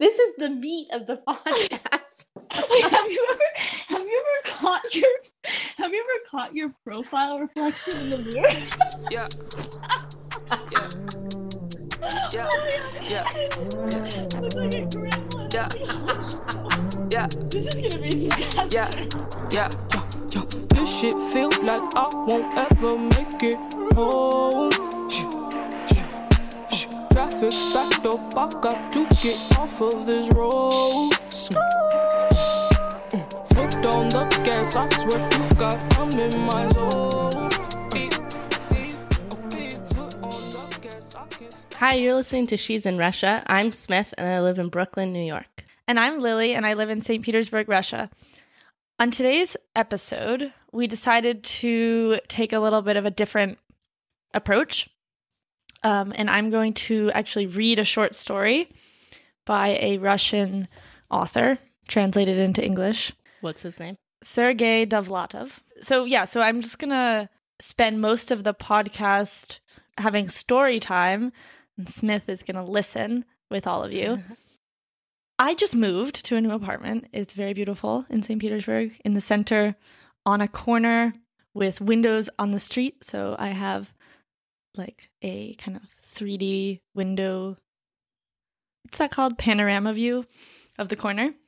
This is the meat of the podcast. Wait, have you ever have you ever caught your have you ever caught your profile reflection in the mirror? Yeah. Yeah. Oh yeah. Yeah. Look like a grandma. Yeah. Yeah. This is gonna be a disaster. Yeah. Yeah. Yo, this shit feel like I won't ever make it home. Traffic's backed up, I got to get off of this road. Mm. Foot on the gas, I swear to God, I'm in my zone. Foot on the gas, I can't stop. Hi, you're listening to She's in Russia. I'm Smith and I live in Brooklyn, New York. And I'm Lily, and I live in St. Petersburg, Russia. On today's episode, we decided to take a little bit of a different approach. Um, and I'm going to actually read a short story by a Russian author, translated into English, What's his name? Sergei Dovlatov. So, yeah, so I'm just going to spend most of the podcast having story time, and Smith is going to listen with all of you. I just moved to a new apartment. It's very beautiful in St. Petersburg, in the center, on a corner with windows on the street. So I have like a kind of 3D window. What's that called? Panorama view of the corner.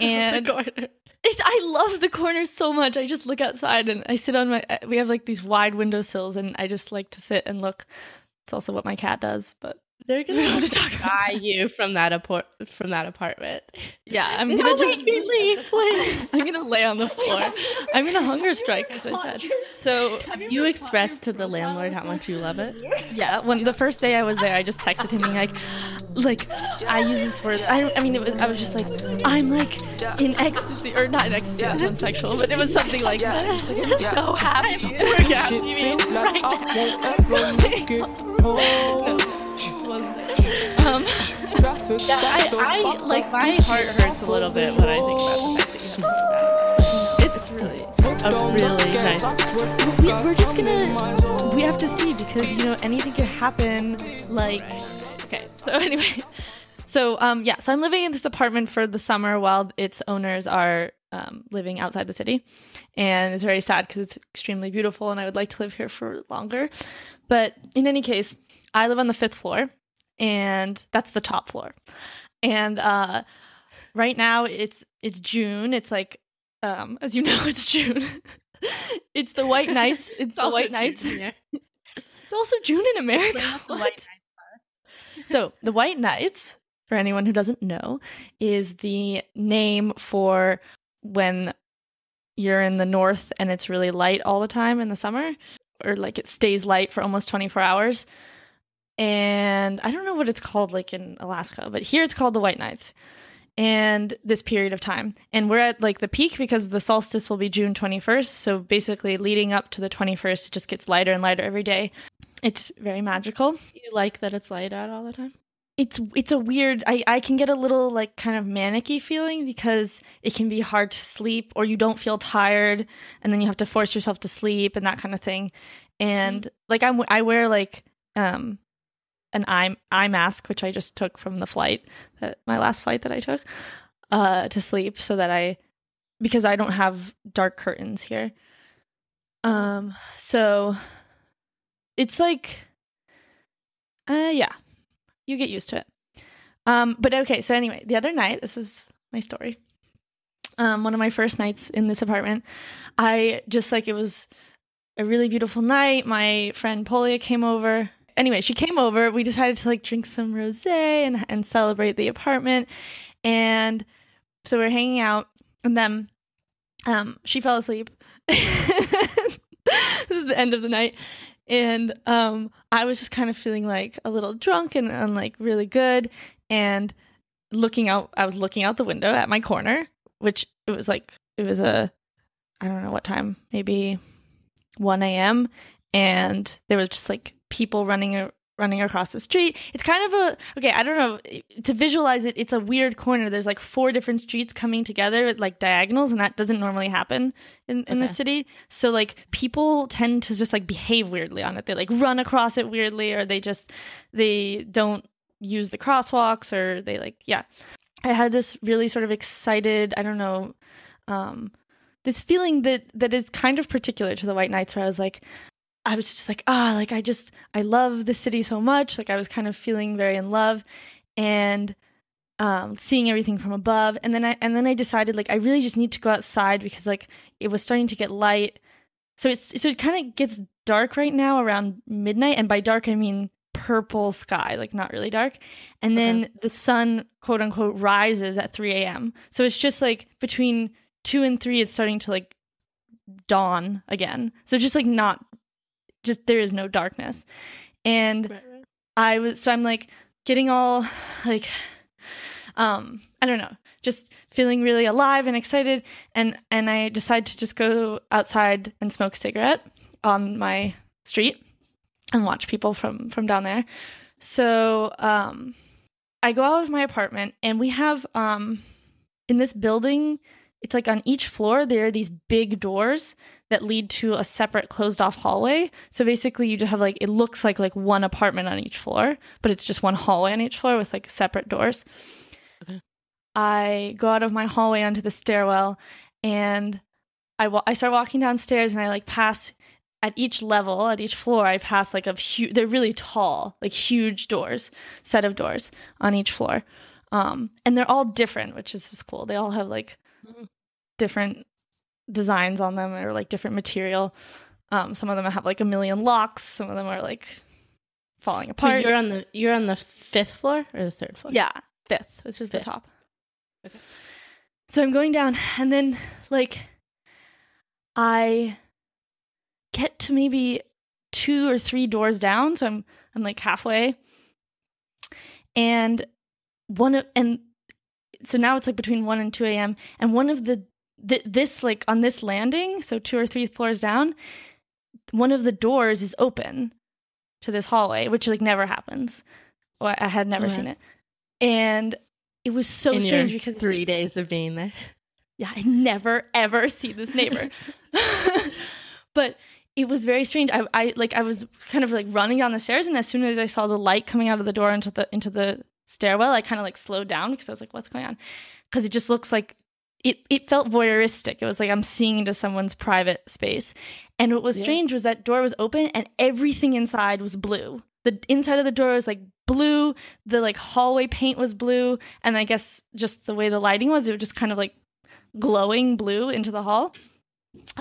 And it's, I love the corner so much. I just look outside and I sit on my. We have like these wide windowsills, and I just like to sit and look. It's also what my cat does, but They're gonna have have to to talk buy you from that apart from that apartment. yeah, I'm gonna just make me leave, please. I'm gonna lay on the floor. I'm gonna hunger strike, as I said. So You expressed to the landlord how much you love it. yeah, when the first day I was there, I just texted him being like, like I use this word. I, I mean, it was I was just like, I'm like in ecstasy, or not in ecstasy, that sounds sexual, but it was something like that. I was like, I'm so happy to work This out shit TV feel right now. Um, Yeah, I, I like my heart hurts a little bit when I think about the fact that you it's really. A really nice- to We, we're just gonna. We have to see because you know anything could happen. Like, okay. So anyway, so um, yeah. So I'm living in this apartment for the summer while its owners are um, living outside the city, and it's very sad because it's extremely beautiful, and I would like to live here for longer. But in any case, I live on the fifth floor, and that's the top floor. And uh, right now it's it's June. It's like um, as you know, it's June. it's the white nights. It's, the also white nights. June, yeah. It's also June in America. What? so the White Nights, for anyone who doesn't know, is the name for when you're in the north and it's really light all the time in the summer, or like it stays light for almost 24 hours. And I don't know what it's called like in Alaska, but here it's called the White Nights. And this period of time. And we're at like the peak because the solstice will be June 21st. So basically, leading up to the 21st, it just gets lighter and lighter every day. It's very magical You like that it's light out all the time? it's it's a weird I, I can get a little like kind of manicky feeling because it can be hard to sleep or you don't feel tired and then you have to force yourself to sleep and that kind of thing and like I'm I wear like um an eye eye mask which I just took from the flight that my last flight that I took uh to sleep so that I because I don't have dark curtains here um so it's like uh yeah you get used to it. Um, but okay, so anyway, the other night, this is my story. Um, one of my first nights in this apartment, I just like it was a really beautiful night. My friend Polia came over. Anyway, she came over. We decided to like drink some rosé and and celebrate the apartment. And so we're hanging out, and then um, she fell asleep. this is the end of the night, and um i was just kind of feeling like a little drunk and, and like really good and looking out i was looking out the window at my corner which it was like it was a i don't know what time maybe 1 a.m and there was just like people running a- running across the street. It's kind of a okay i don't know to visualize it it's a weird corner. There's like four different streets coming together at like diagonals and that doesn't normally happen in, in the city. So like people tend to just like behave weirdly on it. They like run across it weirdly or they just they don't use the crosswalks or they like yeah. I had this really sort of excited, I don't know, um, this feeling that that is kind of particular to the White Nights, where I was like, I was just like, ah, like I just I love the city so much. Like I was kind of feeling very in love, and um, seeing everything from above. And then I and then I decided like I really just need to go outside because like it was starting to get light. So it's so it kind of gets dark right now around midnight, and by dark I mean purple sky, like not really dark. And then the sun, quote unquote, rises at 3 a.m. So it's just like between two and three, it's starting to like dawn again. So just like not, just there is no darkness. And Right, right. I was, so I'm like getting all like, um, I don't know, just feeling really alive and excited. And, and I decide to just go outside and smoke a cigarette on my street and watch people from from down there. So um, I go out of my apartment, and we have um, in this building. It's like on each floor there are these big doors that lead to a separate closed off hallway. So basically, you just have like it looks like like one apartment on each floor, but it's just one hallway on each floor with like separate doors. Okay. I go out of my hallway onto the stairwell, and I wa- I start walking downstairs, and I like pass at each level, at each floor, I pass like a huge. They're really tall, like huge doors, set of doors on each floor, um, and they're all different, which is just cool. They all have like Mhm. Different designs on them or like different material. Um, some of them have like a million locks. Some of them are like falling apart. you're on the you're on the fifth floor or the third floor? Yeah, fifth, which is the top. Okay. So I'm going down, and then like I get to maybe two or three doors down, so I'm I'm like halfway, and one of and so now it's like between one and two a.m. and one of the th- this like on this landing, so two or three floors down, one of the doors is open to this hallway, which like never happens. Or I had never seen it, and it was so In strange because three days of being there. yeah, I never ever see this neighbor. but it was very strange. I, I like I was kind of like running down the stairs, and as soon as I saw the light coming out of the door into the into the stairwell, I kind of like slowed down because I was like, "What's going on?" Because it just looks like it. It felt voyeuristic. It was like I'm seeing into someone's private space, and what was Yeah. strange was that door was open and everything inside was blue. The inside of the door was like blue. The like hallway paint was blue, and I guess just the way the lighting was, it was just kind of like glowing blue into the hall.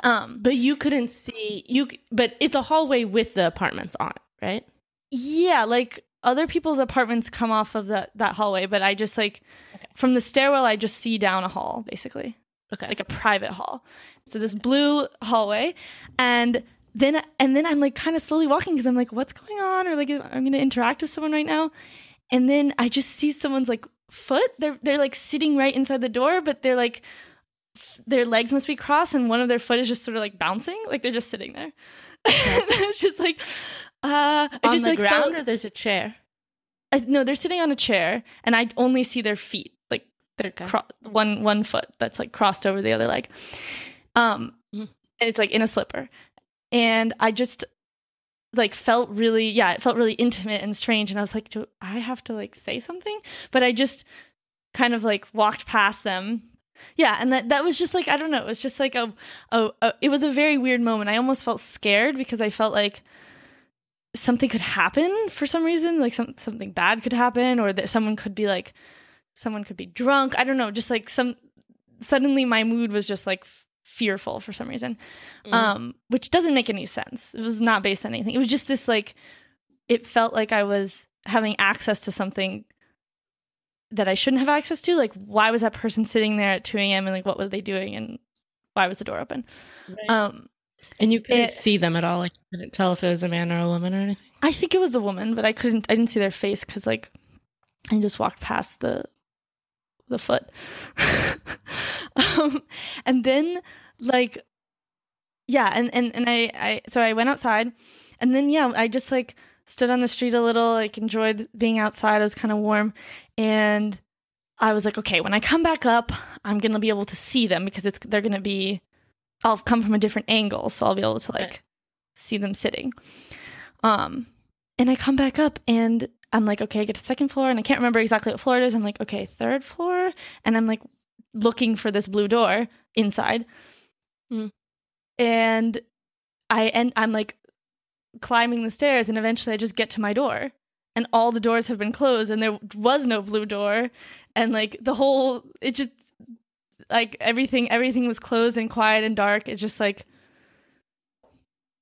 Um, But you couldn't see you. But it's a hallway with the apartments on it, right? yeah, like other people's apartments come off of that that hallway, but I just like Okay. from the stairwell, I just see down a hall, basically Okay. like a private hall. So this blue hallway, and then and then I'm like kind of slowly walking because I'm like, what's going on? Or like I'm gonna interact with someone right now, and then I just see someone's like foot. They're they're like sitting right inside the door, but they're like their legs must be crossed, and one of their foot is just sort of like bouncing, like they're just sitting there. it's just like uh, I on just the like ground, felt- or there's a chair. I, no, they're sitting on a chair, and I only see their feet, like their Okay. cro- one one foot that's like crossed over the other leg, um, Mhm. and it's like in a slipper, and I just like felt really, yeah, it felt really intimate and strange, and I was like, do I have to like say something? But I just kind of like walked past them. Yeah, and that that was just like I don't know, it was just like a, a, a it was a very weird moment. I almost felt scared because I felt like something could happen for some reason like some something bad could happen or that someone could be like someone could be drunk. I don't know just like some suddenly my mood was just like f- fearful for some reason Mm. um which doesn't make any sense. It was not based on anything. It was just this like it felt like i was having access to something that i shouldn't have access to. Like why was that person sitting there at 2 a.m and like what were they doing and why was the door open? Right. um and you couldn't it- see them at all. Like you couldn't tell if it was a man or a woman or anything. I think it was a woman, but I couldn't. I didn't see their face because like I just walked past the the foot, um, and then like yeah, and and and I I so I went outside, and then yeah, I just like stood on the street a little, like enjoyed being outside. It was kind of warm, and I was like, okay, when I come back up, I'm gonna be able to see them because it's they're gonna be. I'll come from a different angle, so I'll be able to like Right. see them sitting. Um, and I come back up and I'm like, okay, I get to the second floor, and I can't remember exactly what floor it is. I'm like, okay, third floor, and I'm like looking for this blue door inside, Mm. and I end. I'm like climbing the stairs, and eventually I just get to my door, and all the doors have been closed, and there was no blue door, and like the whole it just like everything everything was closed and quiet and dark. It's just like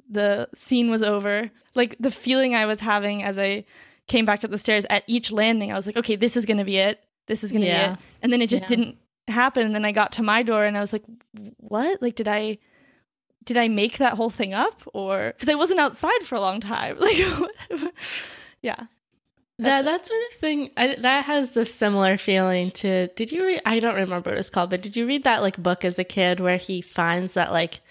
the scene was over. Like the feeling I was having as I came back up the stairs at each landing, I was like, okay, this is gonna be it. This is gonna Yeah. be it. And then it just Yeah. didn't happen. And then I got to my door and I was like, what? Like, did I did I make that whole thing up? Or because I wasn't outside for a long time. Like Yeah. That that sort of thing I, that has the similar feeling to. Did you read? I don't remember what it's called, but did you read that like book as a kid where he finds that like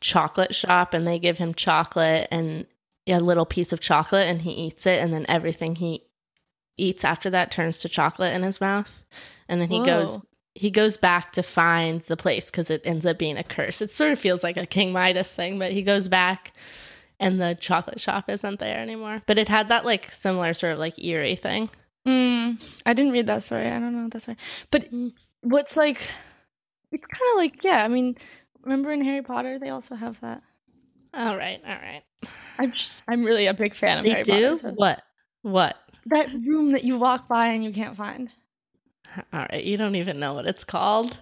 chocolate shop and they give him chocolate and a little piece of chocolate and he eats it and then everything he eats after that turns to chocolate in his mouth and then he goes he goes back to find the place because it ends up being a curse. It sort of feels like a King Midas thing, but he goes back and the chocolate shop isn't there anymore. But it had that like similar sort of like eerie thing. Mm, I didn't read that story. I don't know that story. But what's like, it's kind of like, yeah, I mean, remember in Harry Potter, they also have that. All right, all right. I'm just, I'm really a big fan of They Harry do Potter. what? What? That room that you walk by and you can't find. All right, you don't even know what it's called.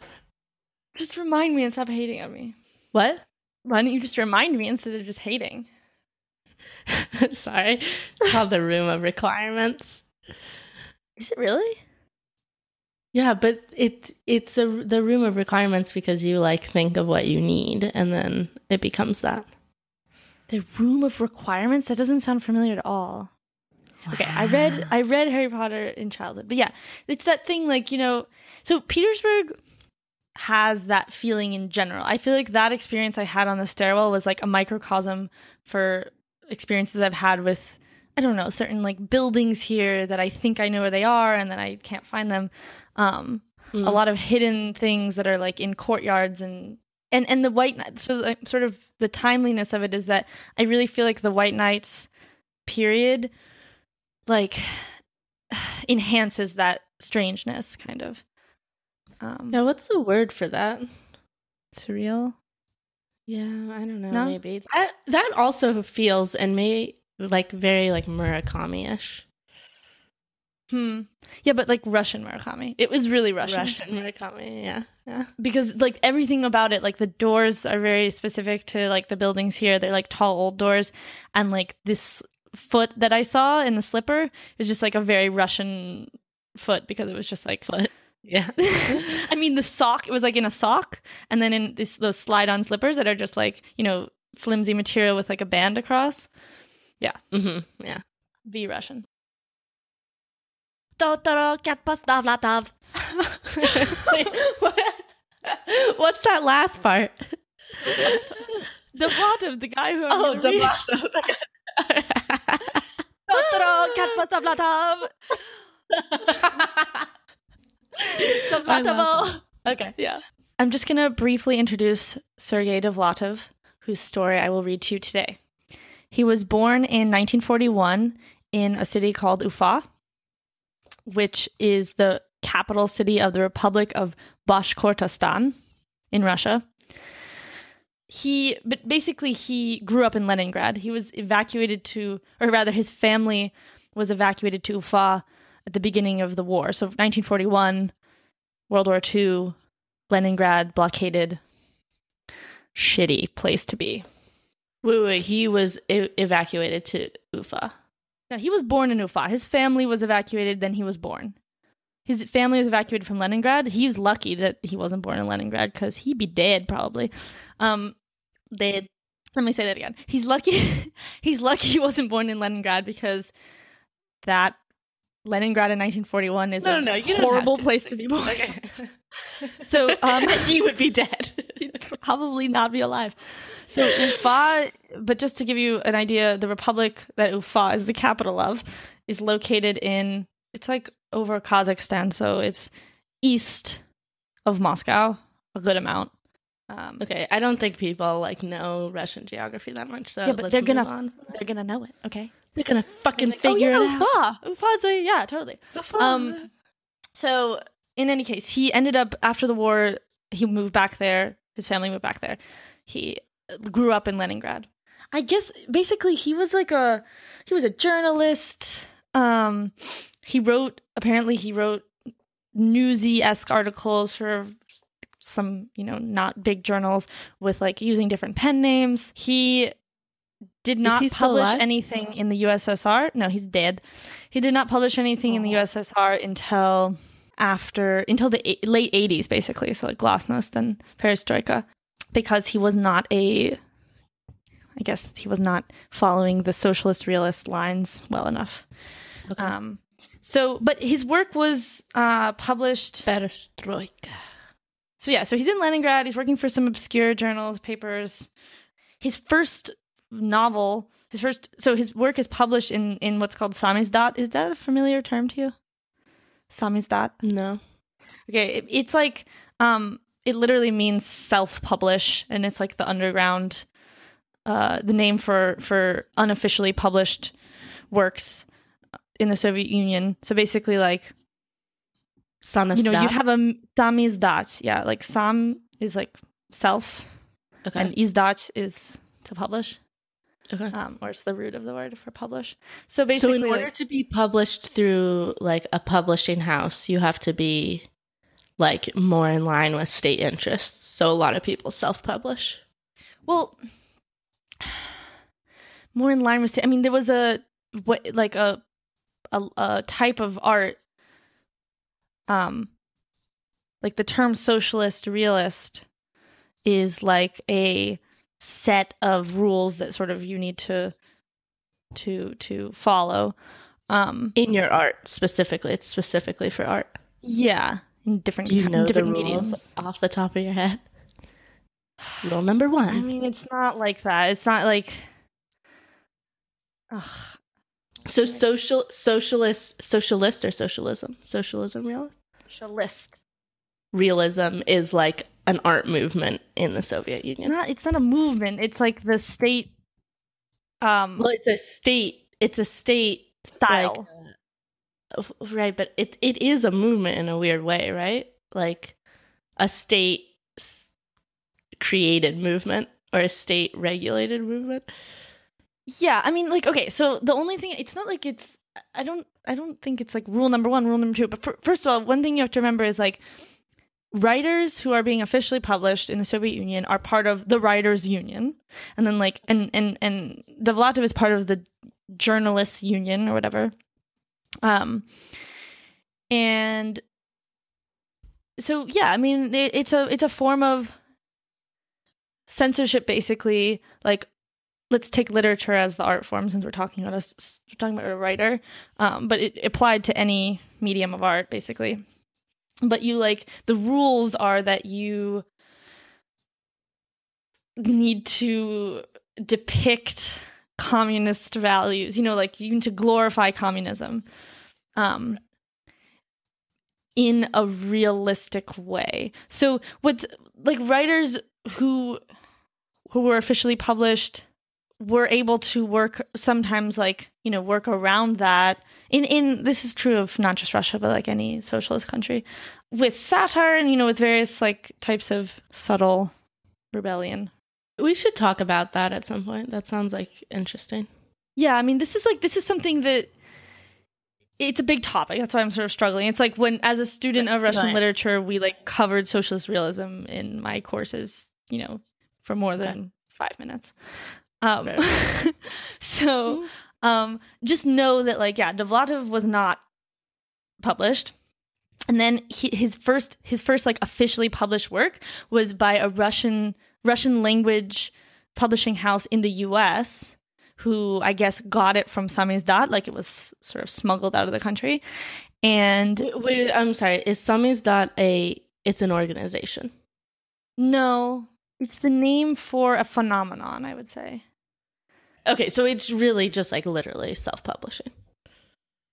Just remind me and stop hating on me. What? Why don't you just remind me instead of just hating? Sorry, it's called the Room of Requirements. Is it really? Yeah, but it it's a the room of requirements because you like think of what you need and then it becomes that. The room of requirements? That doesn't sound familiar at all. Okay, I read I read Harry Potter in childhood. But yeah, it's that thing like, you know, so Petersburg has that feeling in general. I feel like that experience I had on the stairwell was like a microcosm for experiences I've had with I don't know, certain like buildings here that I think I know where they are and then I can't find them. Um Mm. a lot of hidden things that are like in courtyards and and and the white Night- so like, sort of the timeliness of it is that I really feel like the White Nights period like enhances that strangeness kind of um Yeah, what's the word for that? surreal Yeah, I don't know. No? Maybe that that also feels and may like very like Murakami-ish. hmm yeah but like russian murakami it was really russian, Russian Murakami. Yeah, yeah. because like everything about it like the doors are very specific to like the buildings here they're like tall old doors and like this foot that i saw in the slipper is just like a very russian foot because it was just like Foot. Yeah. I mean, the sock, it was like in a sock, and then in this, those slide on slippers that are just like, you know, flimsy material with like a band across. Yeah. Mm-hmm. Yeah. Be Russian. What's that last part? The plot of the guy who I'm Oh, gonna the. I love Okay, yeah. I'm just going to briefly introduce Sergei Dovlatov, whose story I will read to you today. He was born in 1941 in a city called Ufa, which is the capital city of the Republic of Bashkortostan in Russia. He, but basically, he grew up in Leningrad. He was evacuated to, or rather, his family was evacuated to Ufa at the beginning of the war. So 1941, World War II, Leningrad blockaded. Shitty place to be. Wait, wait. He was e- evacuated to Ufa. Now, he was born in Ufa. His family was evacuated, then he was born. His family was evacuated from Leningrad. He was lucky that he wasn't born in Leningrad because he'd be dead probably. Um, They let me say that again. He's lucky. he's lucky he wasn't born in Leningrad because that Leningrad in 1941 is No, a no, horrible to. place to be born. Okay. So um, he would be dead. he'd probably not be alive. So Ufa, but just to give you an idea, the republic that Ufa is the capital of is located in it's like over Kazakhstan, so it's east of Moscow, a good amount. Um, Okay, I don't think people like know Russian geography that much. So Yeah, but they're gonna- on. They're gonna know it, okay? They're gonna fucking Like, oh, figure yeah, it out. Ufa. Ufa's a, yeah, totally. Um, so in any case, he ended up after the war. He moved back there. His family moved back there. He grew up in Leningrad. I guess basically he was like a he was a journalist. Um, he wrote apparently he wrote newsy esque articles for some you know not big journals with like using different pen names. He did not publish alive? anything in the USSR. No, he's dead. He did not publish anything in the USSR until after until the eight, late 80s basically, so like Glasnost and Perestroika because he was not a I guess he was not following the socialist realist lines well enough. Okay. Um so but his work was uh published Perestroika. so yeah, so he's in Leningrad. He's working for some obscure journals, papers. His first novel, his first, so his work is published in in what's called Samizdat. Is that a familiar term to you? Samizdat. No. Okay, it, it's like um, it literally means self-publish, and it's like the underground, uh, the name for for unofficially published works in the Soviet Union. So basically, like Samizdat. you know, you'd have a samizdat. Yeah, like sam is like self, okay. and izdat is to publish, okay. um, or it's the root of the word for publish. So basically, So in order like- to be published through like a publishing house, you have to be like more in line with state interests. So a lot of people self-publish. well, more in line with. State, I mean, there was a what like a a, a type of art, um, like the term socialist realist is like a set of rules that sort of you need to to to follow um In your art specifically, it's specifically for art. yeah in different Do you know the different rules mediums off the top of your head? Rule number one i mean it's not like that it's not like Ugh. So social socialist socialist or socialism? Socialism real socialist realism is like an art movement in the Soviet Union. not it's not a movement it's like the state um Well, it's a state. It's a state style like, uh, right? But it it is a movement in a weird way, right? Like a state created movement or a state regulated movement. Yeah, I mean, like, okay, so the only thing it's not like it's I don't I don't think it's like rule number one, rule number two. But fir- first of all, one thing you have to remember is like writers who are being officially published in the Soviet Union are part of the Writers Union, and then like and and and Dovlatov is part of the Journalists Union or whatever. Um, and so yeah, I mean, it, it's a it's a form of censorship, basically, like let's take literature as the art form since we're talking about a s- we're talking about a writer. Um, but it applied to any medium of art basically but you like the rules are that you need to depict communist values you know like you need to glorify communism um in a realistic way. So what's like writers who who were officially published were able to work sometimes like you know work around that in in this is true of not just Russia but like any socialist country. With satire and you know with various like types of subtle rebellion. We should talk about that at some point. That sounds like interesting. yeah i mean this is like this is something that it's a big topic. That's why i'm sort of struggling. It's like when as a student of russian Right. literature we like covered socialist realism in my courses you know for more than five minutes. Um so um just know that like yeah Dovlatov was not published and then he, his first his first like officially published work was by a Russian Russian language publishing house in the US who I guess got it from Samizdat like it was sort of smuggled out of the country and Wait, wait, I'm sorry. Is Samizdat a? It's an organization. no it's the name for a phenomenon I would say Okay, so it's really just like literally self-publishing.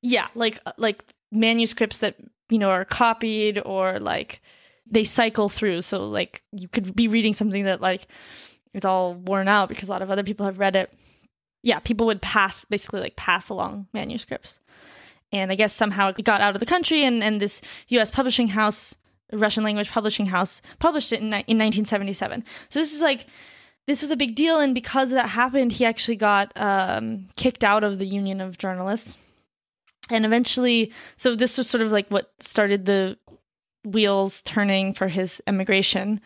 yeah like uh, like manuscripts that you know are copied or like they cycle through so like you could be reading something that like it's all worn out because a lot of other people have read it yeah, people would pass basically like pass along manuscripts. And I guess somehow it got out of the country, and, and this U.S. publishing house, Russian language publishing house, published it in, in 1977. So this is like this was a big deal, and because that happened, he actually got um, kicked out of the Union of Journalists, and eventually, so this was sort of like what started the wheels turning for his emigration.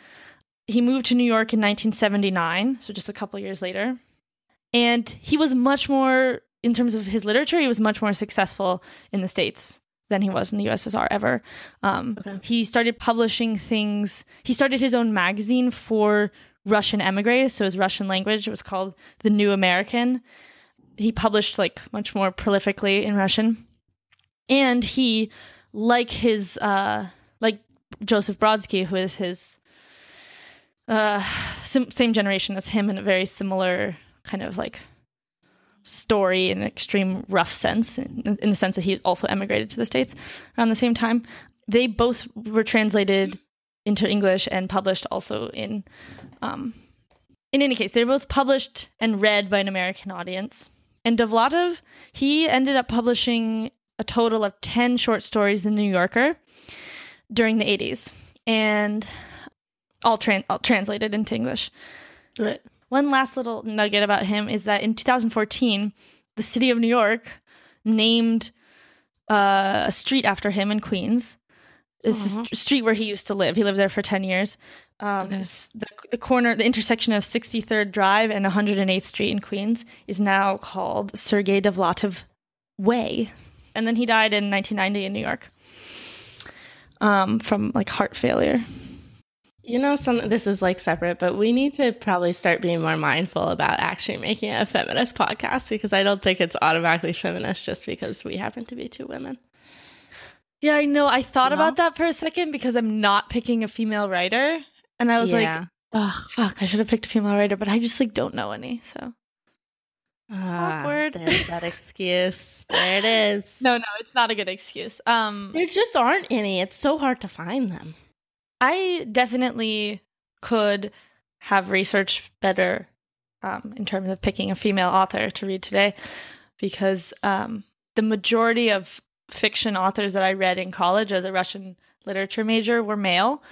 He moved to New York in 1979, so just a couple years later, and he was much more in terms of his literature. He was much more successful in the states than he was in the USSR ever. Um, Okay. He started publishing things. He started his own magazine for Russian emigres, so his Russian language. Was called The New American. He published like much more prolifically in Russian, and he, like his, uh, like Joseph Brodsky, who is his, uh, sim- same generation as him, in a very similar kind of like story in an extreme rough sense, in, in the sense that he also emigrated to the states around the same time. They both were translated into English and published also in. Um, in any case, they're both published and read by an American audience. And Dovlatov, he ended up publishing a total of 10 short stories in the New Yorker during the 80s, and all, all translated into English. Right. One last little nugget about him is that in 2014, the city of New York named uh, a street after him in Queens. This is a street where he used to live. He lived there for 10 years. Um, Okay. the, the corner, the intersection of 63rd Drive and 108th Street in Queens is now called Sergei Dovlatov Way. And then he died in 1990 in New York um, from like heart failure. You know, some this is like separate, but we need to probably start being more mindful about actually making a feminist podcast because I don't think it's automatically feminist just because we happen to be two women. Yeah, I know. I thought You know? about that for a second because I'm not picking a female writer. And I was like, oh, fuck, I should have picked a female writer, but I just like don't know any. So Ah, awkward. There's that excuse. There it is. no, no, it's not a good excuse. Um, There just aren't any. It's so hard to find them. I definitely could have researched better um, in terms of picking a female author to read today because um, the majority of fiction authors that I read in college as a Russian literature major were male,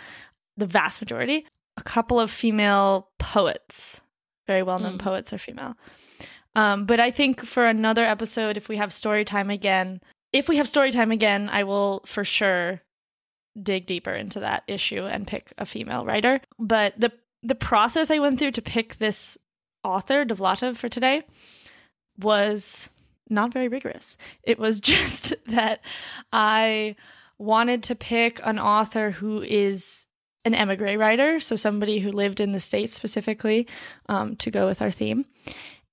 the vast majority. A couple of female poets, very well known Mm. poets, are female. Um, but I think for another episode, if we have story time again, if we have story time again, I will for sure dig deeper into that issue and pick a female writer. But the the process I went through to pick this author, Dovlatov, for today was not very rigorous. It was just that I wanted to pick an author who is an emigre writer, so somebody who lived in the States specifically, um, to go with our theme.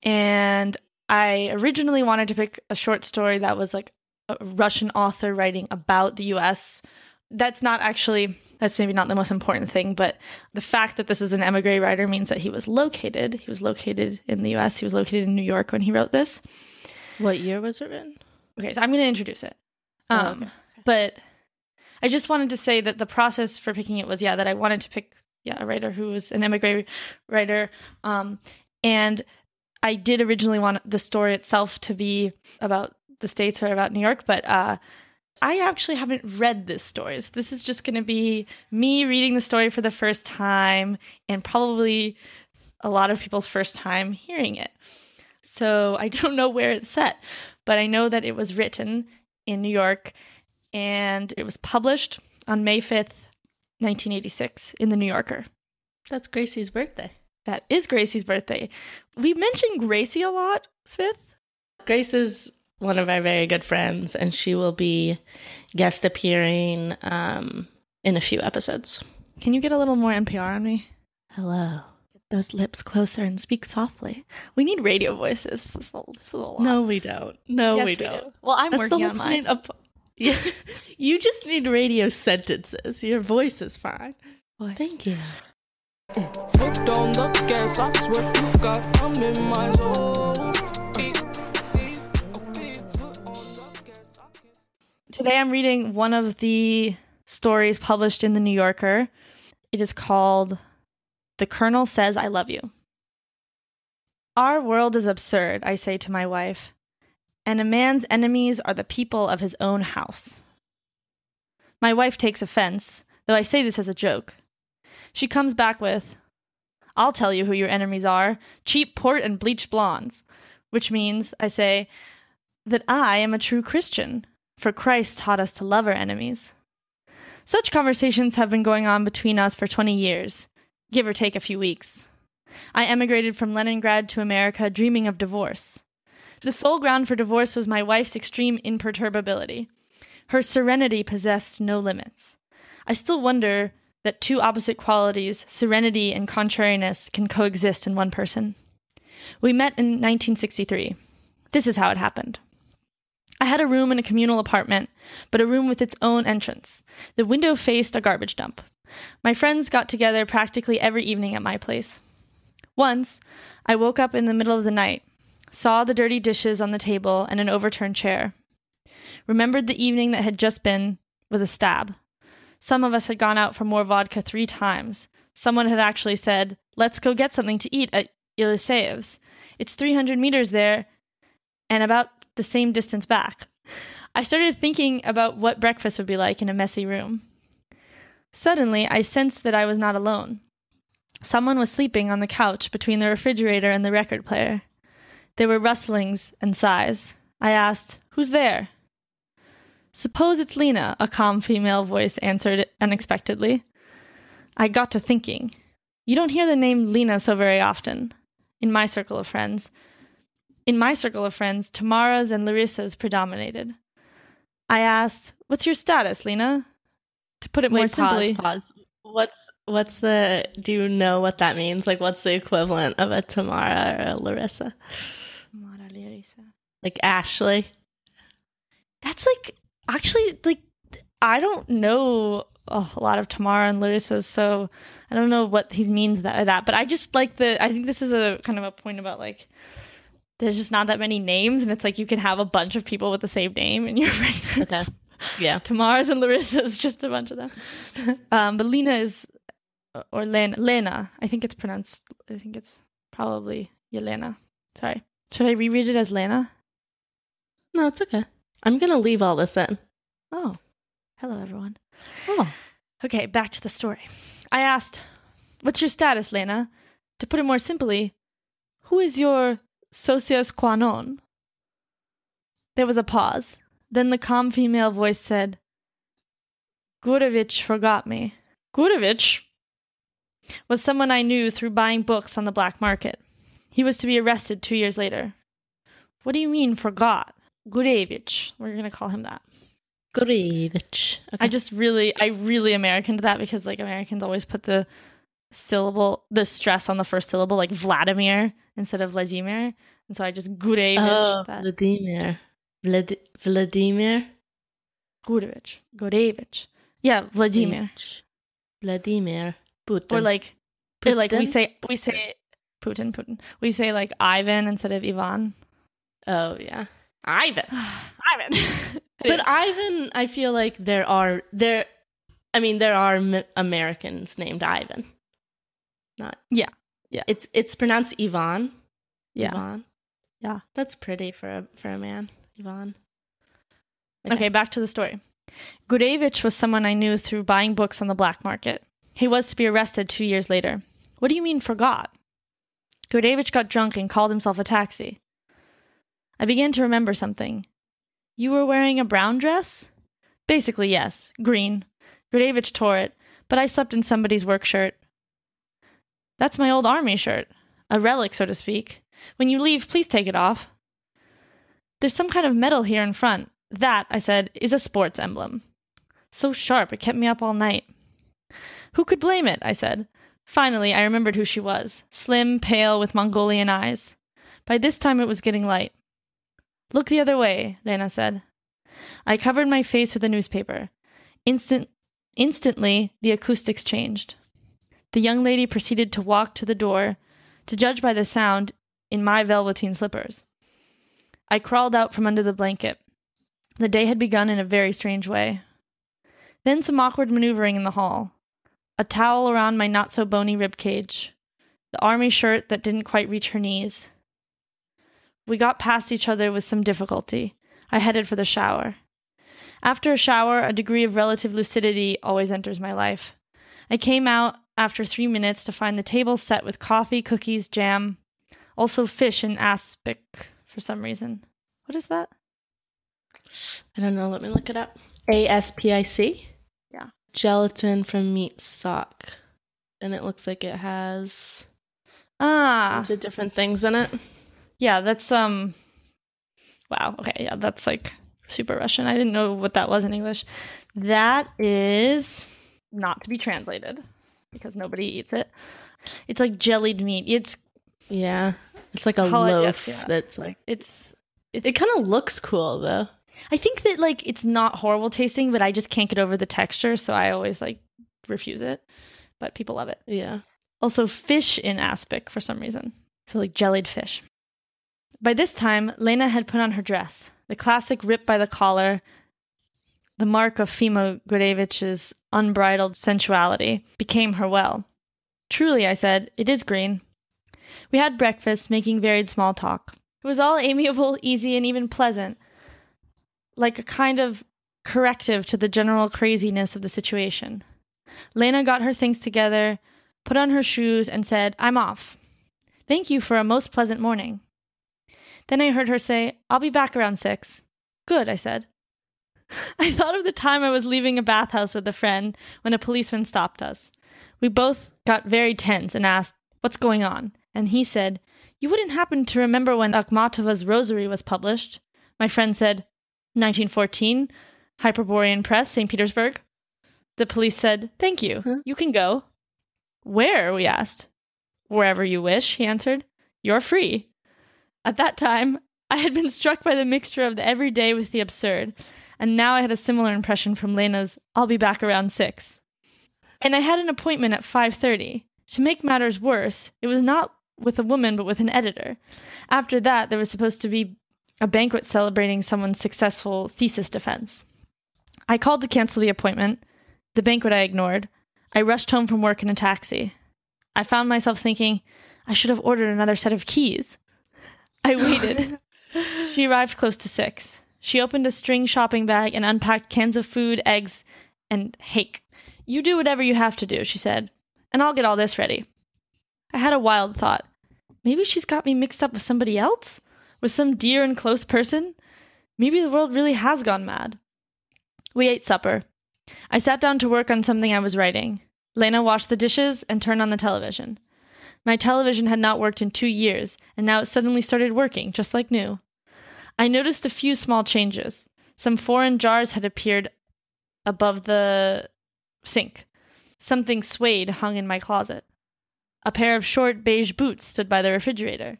And I originally wanted to pick a short story that was like a Russian author writing about the US. That's not actually, that's maybe not the most important thing, but the fact that this is an emigre writer means that he was located. He was located in the US. He was located in New York when he wrote this. What year was it written? Okay, so I'm going to introduce it. Oh, Um, okay. But I just wanted to say that the process for picking it was, yeah, that I wanted to pick, yeah, a writer who was an emigre writer. Um, and I did originally want the story itself to be about the States or about New York, but uh, I actually haven't read this story. So this is just going to be me reading the story for the first time and probably a lot of people's first time hearing it. So I don't know where it's set, but I know that it was written in New York and it was published on May 5th, 1986 in the New Yorker. That's Gracie's birthday. That is Gracie's birthday. We mentioned Gracie a lot, Smith. Grace is one of our very good friends, and she will be guest appearing um, in a few episodes. Can you get a little more NPR on me? Hello. Get those lips closer and speak softly. We need radio voices. This is a, this is a lot. No, we don't. No, Yes, we do. don't. Well, I'm That's working the on mine. point of. Yeah, you just need radio sentences. Your voice is fine. Voice. Thank you. Foot on the gas, I swear to God, I'm in my zone. Beep, beep, beep, foot on the gas, I can't- Today I'm reading one of the stories published in the New Yorker. It is called The Colonel Says I Love You. Our world is absurd, I say to my wife, and a man's enemies are the people of his own house. My wife takes offense, though I say this as a joke. She comes back with, I'll tell you who your enemies are cheap port and bleached blondes, which means, I say, that I am a true Christian, for Christ taught us to love our enemies. Such conversations have been going on between us for 20 years, give or take a few weeks. I emigrated from Leningrad to America dreaming of divorce. The sole ground for divorce was my wife's extreme imperturbability. Her serenity possessed no limits. I still wonder that two opposite qualities, serenity and contrariness, can coexist in one person. We met in 1963. This is how it happened. I had a room in a communal apartment, but a room with its own entrance. The window faced a garbage dump. My friends got together practically every evening at my place. Once, I woke up in the middle of the night, saw the dirty dishes on the table and an overturned chair. Remembered the evening that had just been with a stab. Some of us had gone out for more vodka three times. Someone had actually said, Let's go get something to eat at Eliseev's. It's 300 meters there and about the same distance back. I started thinking about what breakfast would be like in a messy room. Suddenly, I sensed that I was not alone. Someone was sleeping on the couch between the refrigerator and the record player. There were rustlings and sighs. I asked, Who's there? Suppose it's Lena, a calm female voice answered unexpectedly. I got to thinking. You don't hear the name Lena so very often in my circle of friends. In my circle of friends, Tamaras and Larissas predominated. I asked, What's your status, Lena? To put it more simply, pause, pause. What's what's the? Do you know what that means? Like, what's the equivalent of a Tamara or a Larissa? Tamara, Larissa. Like Ashley. That's like actually like I don't know a lot of Tamara and Larissa's, so I don't know what he means that that. But I just like the. I think this is a kind of a point about like there's just not that many names, and it's like you can have a bunch of people with the same name in your friend group. Okay. Yeah. Tamara's and Larissa's, just a bunch of them. Um, but Lena is, or Lena, Lena. I think it's pronounced. I think it's probably Yelena. Sorry. Should I reread it as Lena? No, it's okay. I'm gonna leave all this in. Oh, hello everyone. Oh. Okay, back to the story. I asked, What's your status, Lena? To put it more simply, who is your socius qua non? There was a pause. Then the calm female voice said, Gurevich forgot me. Gurevich was someone I knew through buying books on the black market. He was to be arrested two years later. What do you mean, forgot? Gurevich. We're going to call him that. Gurevich. Okay. I just really, I really Americaned that because like Americans always put the syllable, the stress on the first syllable, like Vladimir instead of Vladimir, and so I just Gurevich. oh, that. Vladimir. Vlad- Vladimir. Gurevich, Gurevich. Yeah, Vladimir. Vladimir Putin. Or like, or like we say, we say Putin, Putin. We say like Ivan instead of Ivan. Oh yeah, Ivan. Ivan. But Ivan, I feel like there are there. I mean, there are M- Americans named Ivan. Not Yeah, yeah. It's it's pronounced Ivan. yeah. Ivan. Yeah. That's pretty for a for a man. Ivan. Okay, back to the story. Gurevich was someone I knew through buying books on the black market. He was to be arrested two years later. What do you mean, forgot? Gurevich got drunk and called himself a taxi. I began to remember something. You were wearing a brown dress? Basically, yes, green. Gurevich tore it, but I slept in somebody's work shirt. That's my old army shirt. A relic, so to speak. When you leave, please take it off. There's some kind of metal here in front. That, I said, is a sports emblem. So sharp, it kept me up all night. Who could blame it? I said. Finally, I remembered who she was slim, pale, with Mongolian eyes. By this time, it was getting light. Look the other way, Lena said. I covered my face with a newspaper. Instant, instantly, the acoustics changed. The young lady proceeded to walk to the door, to judge by the sound, in my velveteen slippers. I crawled out from under the blanket. The day had begun in a very strange way. Then some awkward maneuvering in the hall. A towel around my not so bony rib cage. The army shirt that didn't quite reach her knees. We got past each other with some difficulty. I headed for the shower. After a shower, a degree of relative lucidity always enters my life. I came out after three minutes to find the table set with coffee, cookies, jam, also fish and aspic for some reason. What is that? I don't know. Let me look it up. A S P I C. Yeah. Gelatin from meat stock, and it looks like it has a Ah, bunch of different things in it. yeah, that's um. Wow. Okay. Yeah, that's like super Russian. I didn't know what that was in English. That is not to be translated because nobody eats it. It's like jellied meat. It's Yeah, it's like a loaf yeah. that's like. it's it's. It kind of looks cool though. I think that like it's not horrible tasting, but I just can't get over the texture, so I always like refuse it. But people love it. Yeah. Also, fish in aspic for some reason. So, like jellied fish. By this time, Lena had put on her dress, the classic rip by the collar, the mark of Fima Gurevich's unbridled sensuality, became her well. Truly, I said, it is green. We had breakfast, making varied small talk. It was all amiable, easy, and even pleasant, like a kind of corrective to the general craziness of the situation. Lena got her things together, put on her shoes, and said, I'm off. Thank you for a most pleasant morning. Then I heard her say, I'll be back around six. Good, I said. I thought of the time I was leaving a bathhouse with a friend when a policeman stopped us. We both got very tense and asked, What's going on? And he said, You wouldn't happen to remember when Akhmatova's Rosary was published? My friend said, 1914, Hyperborean Press, St. Petersburg. The police said, Thank you. Huh? You can go. Where? we asked. Wherever you wish, he answered. You're free. At that time, I had been struck by the mixture of the everyday with the absurd, and now I had a similar impression from Lena's I'll be back around 6. And I had an appointment at 5:30. To make matters worse, it was not with a woman but with an editor. After that, there was supposed to be a banquet celebrating someone's successful thesis defense. I called to cancel the appointment. The banquet I ignored. I rushed home from work in a taxi. I found myself thinking, I should have ordered another set of keys. I waited. she arrived close to six. She opened a string shopping bag and unpacked cans of food, eggs, and hake. You do whatever you have to do, she said, and I'll get all this ready. I had a wild thought. Maybe she's got me mixed up with somebody else? With some dear and close person? Maybe the world really has gone mad. We ate supper. I sat down to work on something I was writing. Lena washed the dishes and turned on the television. My television had not worked in two years, and now it suddenly started working, just like new. I noticed a few small changes. Some foreign jars had appeared above the sink. Something suede hung in my closet. A pair of short beige boots stood by the refrigerator.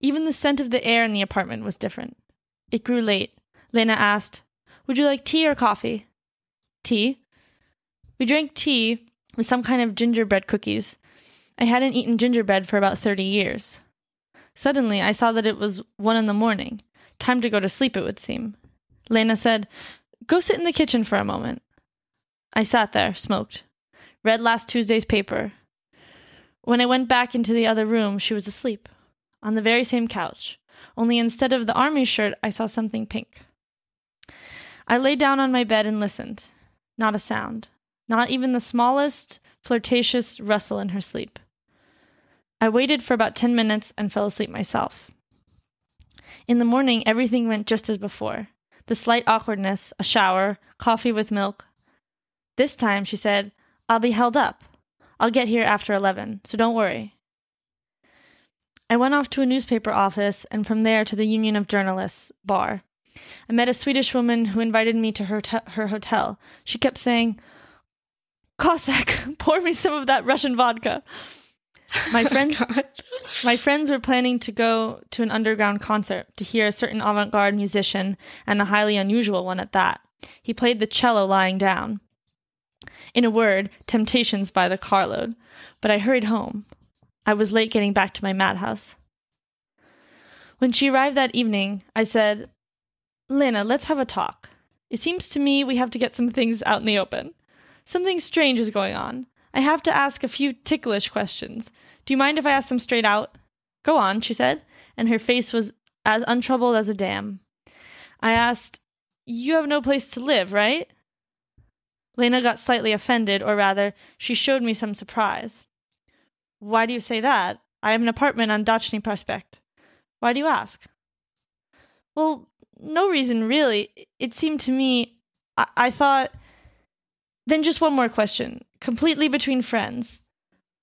Even the scent of the air in the apartment was different. It grew late. Lena asked, Would you like tea or coffee? Tea. We drank tea with some kind of gingerbread cookies. I hadn't eaten gingerbread for about 30 years. Suddenly, I saw that it was one in the morning. Time to go to sleep, it would seem. Lena said, Go sit in the kitchen for a moment. I sat there, smoked, read last Tuesday's paper. When I went back into the other room, she was asleep, on the very same couch, only instead of the army shirt, I saw something pink. I lay down on my bed and listened. Not a sound, not even the smallest flirtatious rustle in her sleep. I waited for about 10 minutes and fell asleep myself. In the morning, everything went just as before the slight awkwardness, a shower, coffee with milk. This time, she said, I'll be held up. I'll get here after 11, so don't worry. I went off to a newspaper office and from there to the Union of Journalists bar. I met a Swedish woman who invited me to her, te- her hotel. She kept saying, Cossack, pour me some of that Russian vodka. Oh my friends, my friends were planning to go to an underground concert to hear a certain avant-garde musician and a highly unusual one at that. He played the cello lying down. In a word, temptations by the carload. But I hurried home. I was late getting back to my madhouse. When she arrived that evening, I said, Lena, let's have a talk. It seems to me we have to get some things out in the open. Something strange is going on. I have to ask a few ticklish questions. Do you mind if I ask them straight out? Go on, she said, and her face was as untroubled as a dam. I asked, You have no place to live, right? Lena got slightly offended, or rather, she showed me some surprise. Why do you say that? I have an apartment on Dachny Prospect. Why do you ask? Well, no reason really. It seemed to me, I, I thought. Then just one more question, completely between friends.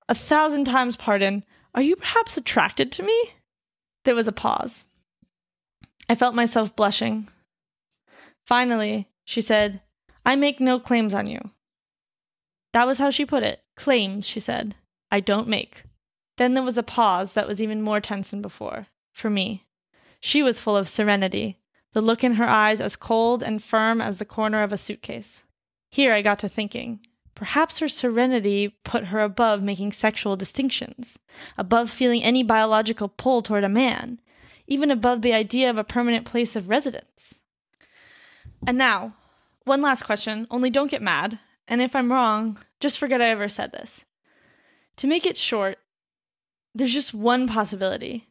A thousand times pardon, are you perhaps attracted to me? There was a pause. I felt myself blushing. Finally, she said, I make no claims on you. That was how she put it. Claims, she said. I don't make. Then there was a pause that was even more tense than before, for me. She was full of serenity, the look in her eyes as cold and firm as the corner of a suitcase. Here I got to thinking. Perhaps her serenity put her above making sexual distinctions, above feeling any biological pull toward a man, even above the idea of a permanent place of residence. And now, one last question, only don't get mad, and if I'm wrong, just forget I ever said this. To make it short, there's just one possibility.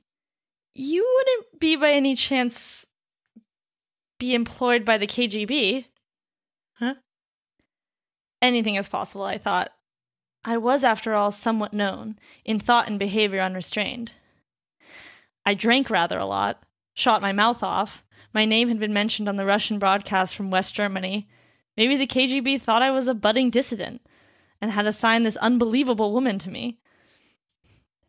You wouldn't be by any chance be employed by the KGB. Huh? Anything is possible, I thought. I was, after all, somewhat known, in thought and behavior unrestrained. I drank rather a lot, shot my mouth off. My name had been mentioned on the Russian broadcast from West Germany. Maybe the KGB thought I was a budding dissident and had assigned this unbelievable woman to me.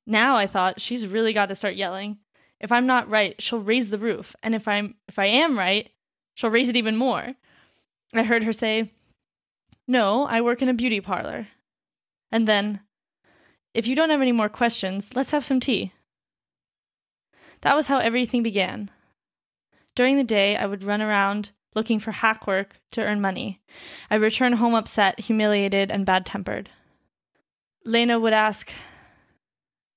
Now I thought she's really got to start yelling. If I'm not right, she'll raise the roof, and if I'm if I am right, she'll raise it even more. I heard her say, "No, I work in a beauty parlor." And then, "If you don't have any more questions, let's have some tea." That was how everything began. During the day, I would run around looking for hack work to earn money. I would return home upset, humiliated, and bad tempered. Lena would ask,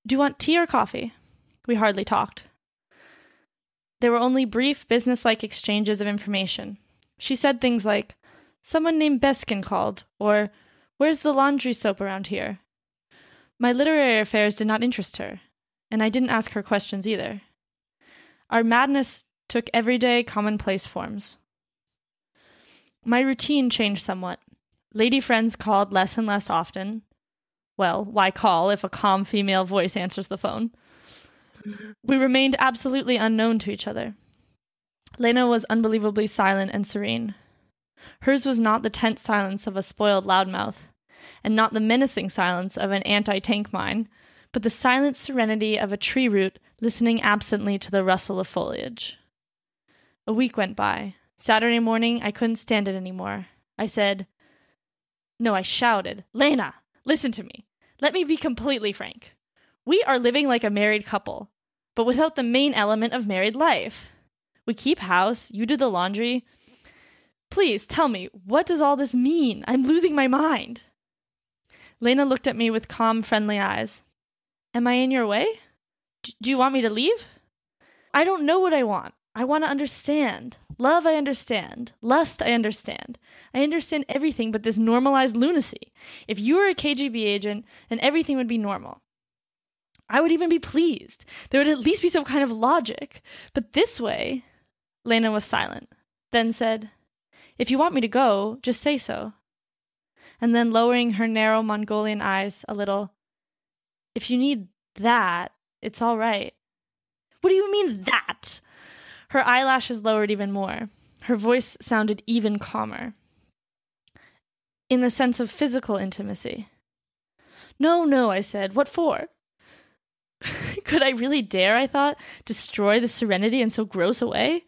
Do you want tea or coffee? We hardly talked. There were only brief, business like exchanges of information. She said things like, Someone named Beskin called, or Where's the laundry soap around here? My literary affairs did not interest her, and I didn't ask her questions either. Our madness took everyday, commonplace forms. My routine changed somewhat. Lady friends called less and less often. Well, why call if a calm female voice answers the phone? We remained absolutely unknown to each other. Lena was unbelievably silent and serene. Hers was not the tense silence of a spoiled loudmouth, and not the menacing silence of an anti tank mine, but the silent serenity of a tree root listening absently to the rustle of foliage. A week went by. Saturday morning, I couldn't stand it anymore. I said, No, I shouted, Lena, listen to me. Let me be completely frank. We are living like a married couple, but without the main element of married life. We keep house, you do the laundry. Please tell me, what does all this mean? I'm losing my mind. Lena looked at me with calm, friendly eyes. Am I in your way? D- do you want me to leave? I don't know what I want. I want to understand. Love, I understand. Lust, I understand. I understand everything but this normalized lunacy. If you were a KGB agent, then everything would be normal. I would even be pleased. There would at least be some kind of logic. But this way, Lena was silent, then said, If you want me to go, just say so. And then, lowering her narrow Mongolian eyes a little, If you need that, it's all right. What do you mean that? Her eyelashes lowered even more. Her voice sounded even calmer. In the sense of physical intimacy. No, no, I said. What for? Could I really dare, I thought, destroy the serenity in so gross a way?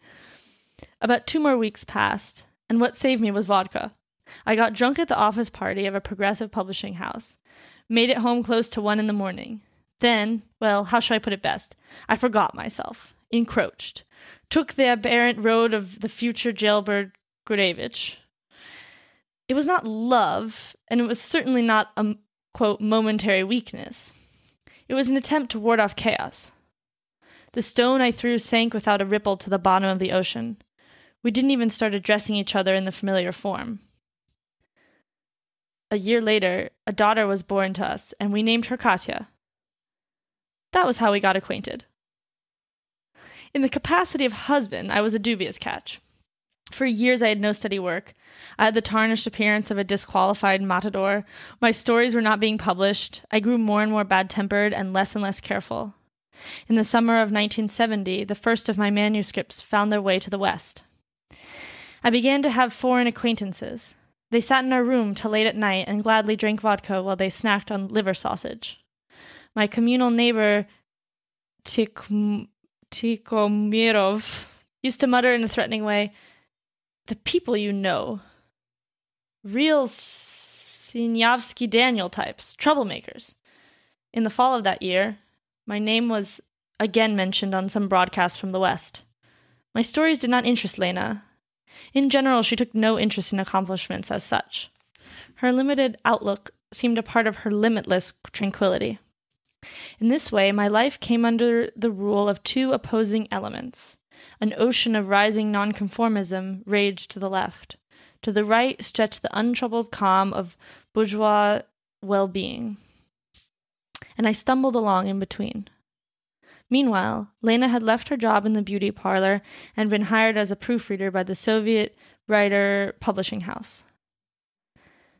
About two more weeks passed, and what saved me was vodka. I got drunk at the office party of a progressive publishing house, made it home close to one in the morning. Then, well, how shall I put it best? I forgot myself, encroached, took the aberrant road of the future jailbird Gurevich. It was not love, and it was certainly not a quote momentary weakness. It was an attempt to ward off chaos. The stone I threw sank without a ripple to the bottom of the ocean. We didn't even start addressing each other in the familiar form. A year later, a daughter was born to us, and we named her Katya. That was how we got acquainted. In the capacity of husband, I was a dubious catch. For years, I had no steady work. I had the tarnished appearance of a disqualified matador. My stories were not being published. I grew more and more bad tempered and less and less careful. In the summer of 1970, the first of my manuscripts found their way to the West. I began to have foreign acquaintances. They sat in our room till late at night and gladly drank vodka while they snacked on liver sausage. My communal neighbor, Tik- Tikhomirov, used to mutter in a threatening way, The people you know. Real Sinyavsky Daniel types, troublemakers. In the fall of that year, my name was again mentioned on some broadcast from the West. My stories did not interest Lena. In general, she took no interest in accomplishments as such. Her limited outlook seemed a part of her limitless tranquility. In this way, my life came under the rule of two opposing elements. An ocean of rising nonconformism raged to the left. To the right stretched the untroubled calm of bourgeois well being. And I stumbled along in between. Meanwhile, Lena had left her job in the beauty parlor and been hired as a proofreader by the Soviet writer publishing house.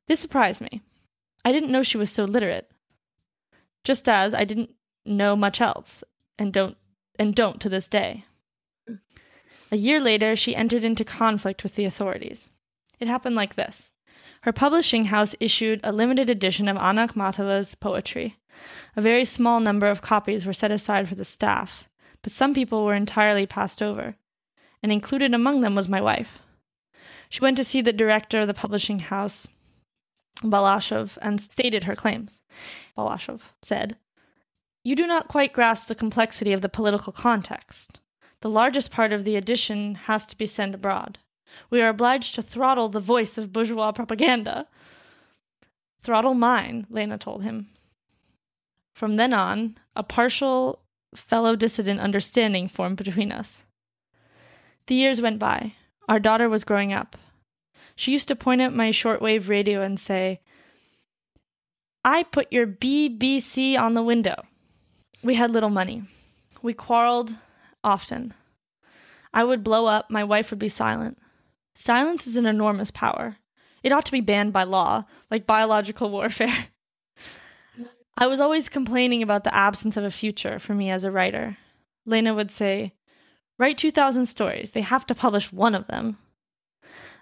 This surprised me. I didn't know she was so literate. Just as I didn't know much else and don't and don't to this day. A year later, she entered into conflict with the authorities. It happened like this. Her publishing house issued a limited edition of Anna Akhmatova's poetry. A very small number of copies were set aside for the staff, but some people were entirely passed over, and included among them was my wife. She went to see the director of the publishing house, Balashov, and stated her claims. Balashov said, You do not quite grasp the complexity of the political context. The largest part of the edition has to be sent abroad. We are obliged to throttle the voice of bourgeois propaganda. Throttle mine, Lena told him. From then on, a partial fellow dissident understanding formed between us. The years went by. Our daughter was growing up. She used to point at my shortwave radio and say, I put your BBC on the window. We had little money. We quarreled often. I would blow up, my wife would be silent. Silence is an enormous power. It ought to be banned by law, like biological warfare. I was always complaining about the absence of a future for me as a writer. Lena would say, Write 2,000 stories. They have to publish one of them.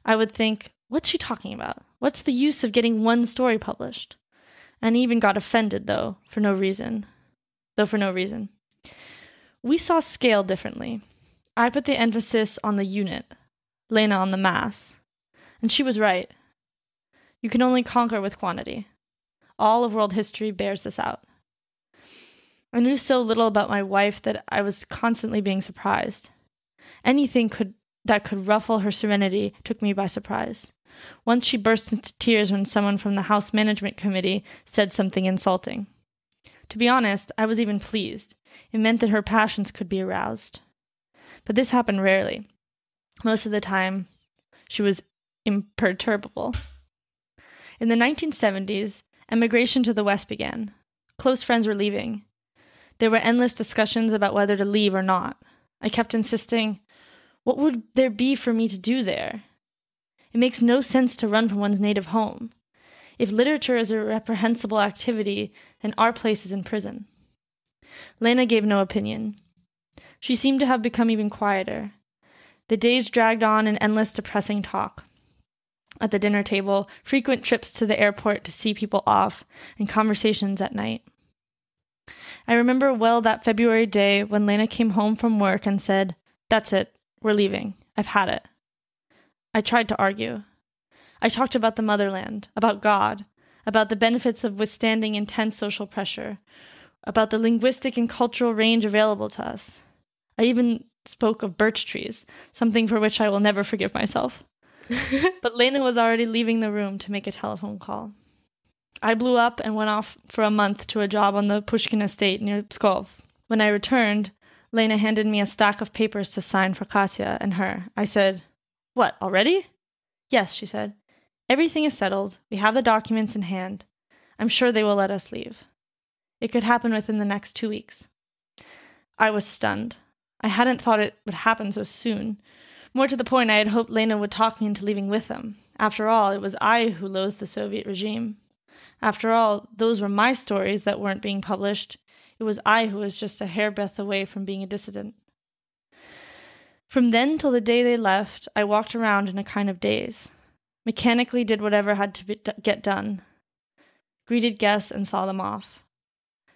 I would think, What's she talking about? What's the use of getting one story published? And even got offended, though, for no reason. Though for no reason. We saw scale differently. I put the emphasis on the unit, Lena on the mass. And she was right. You can only conquer with quantity. All of world history bears this out. I knew so little about my wife that I was constantly being surprised. Anything could that could ruffle her serenity took me by surprise. Once she burst into tears when someone from the House Management Committee said something insulting. To be honest, I was even pleased. It meant that her passions could be aroused. But this happened rarely. Most of the time, she was imperturbable. In the 1970s, emigration to the West began. Close friends were leaving. There were endless discussions about whether to leave or not. I kept insisting, what would there be for me to do there? It makes no sense to run from one's native home. If literature is a reprehensible activity, then our place is in prison. Lena gave no opinion. She seemed to have become even quieter. The days dragged on in endless depressing talk. At the dinner table, frequent trips to the airport to see people off, and conversations at night. I remember well that February day when Lena came home from work and said, That's it, we're leaving. I've had it. I tried to argue. I talked about the motherland, about God, about the benefits of withstanding intense social pressure, about the linguistic and cultural range available to us. I even spoke of birch trees, something for which I will never forgive myself. but Lena was already leaving the room to make a telephone call. I blew up and went off for a month to a job on the Pushkin estate near Pskov. When I returned, Lena handed me a stack of papers to sign for Katya and her. I said, What, already? Yes, she said. Everything is settled. We have the documents in hand. I'm sure they will let us leave. It could happen within the next two weeks. I was stunned. I hadn't thought it would happen so soon. More to the point, I had hoped Lena would talk me into leaving with them. After all, it was I who loathed the Soviet regime. After all, those were my stories that weren't being published. It was I who was just a hairbreadth away from being a dissident. From then till the day they left, I walked around in a kind of daze. Mechanically did whatever had to be, get done, greeted guests, and saw them off.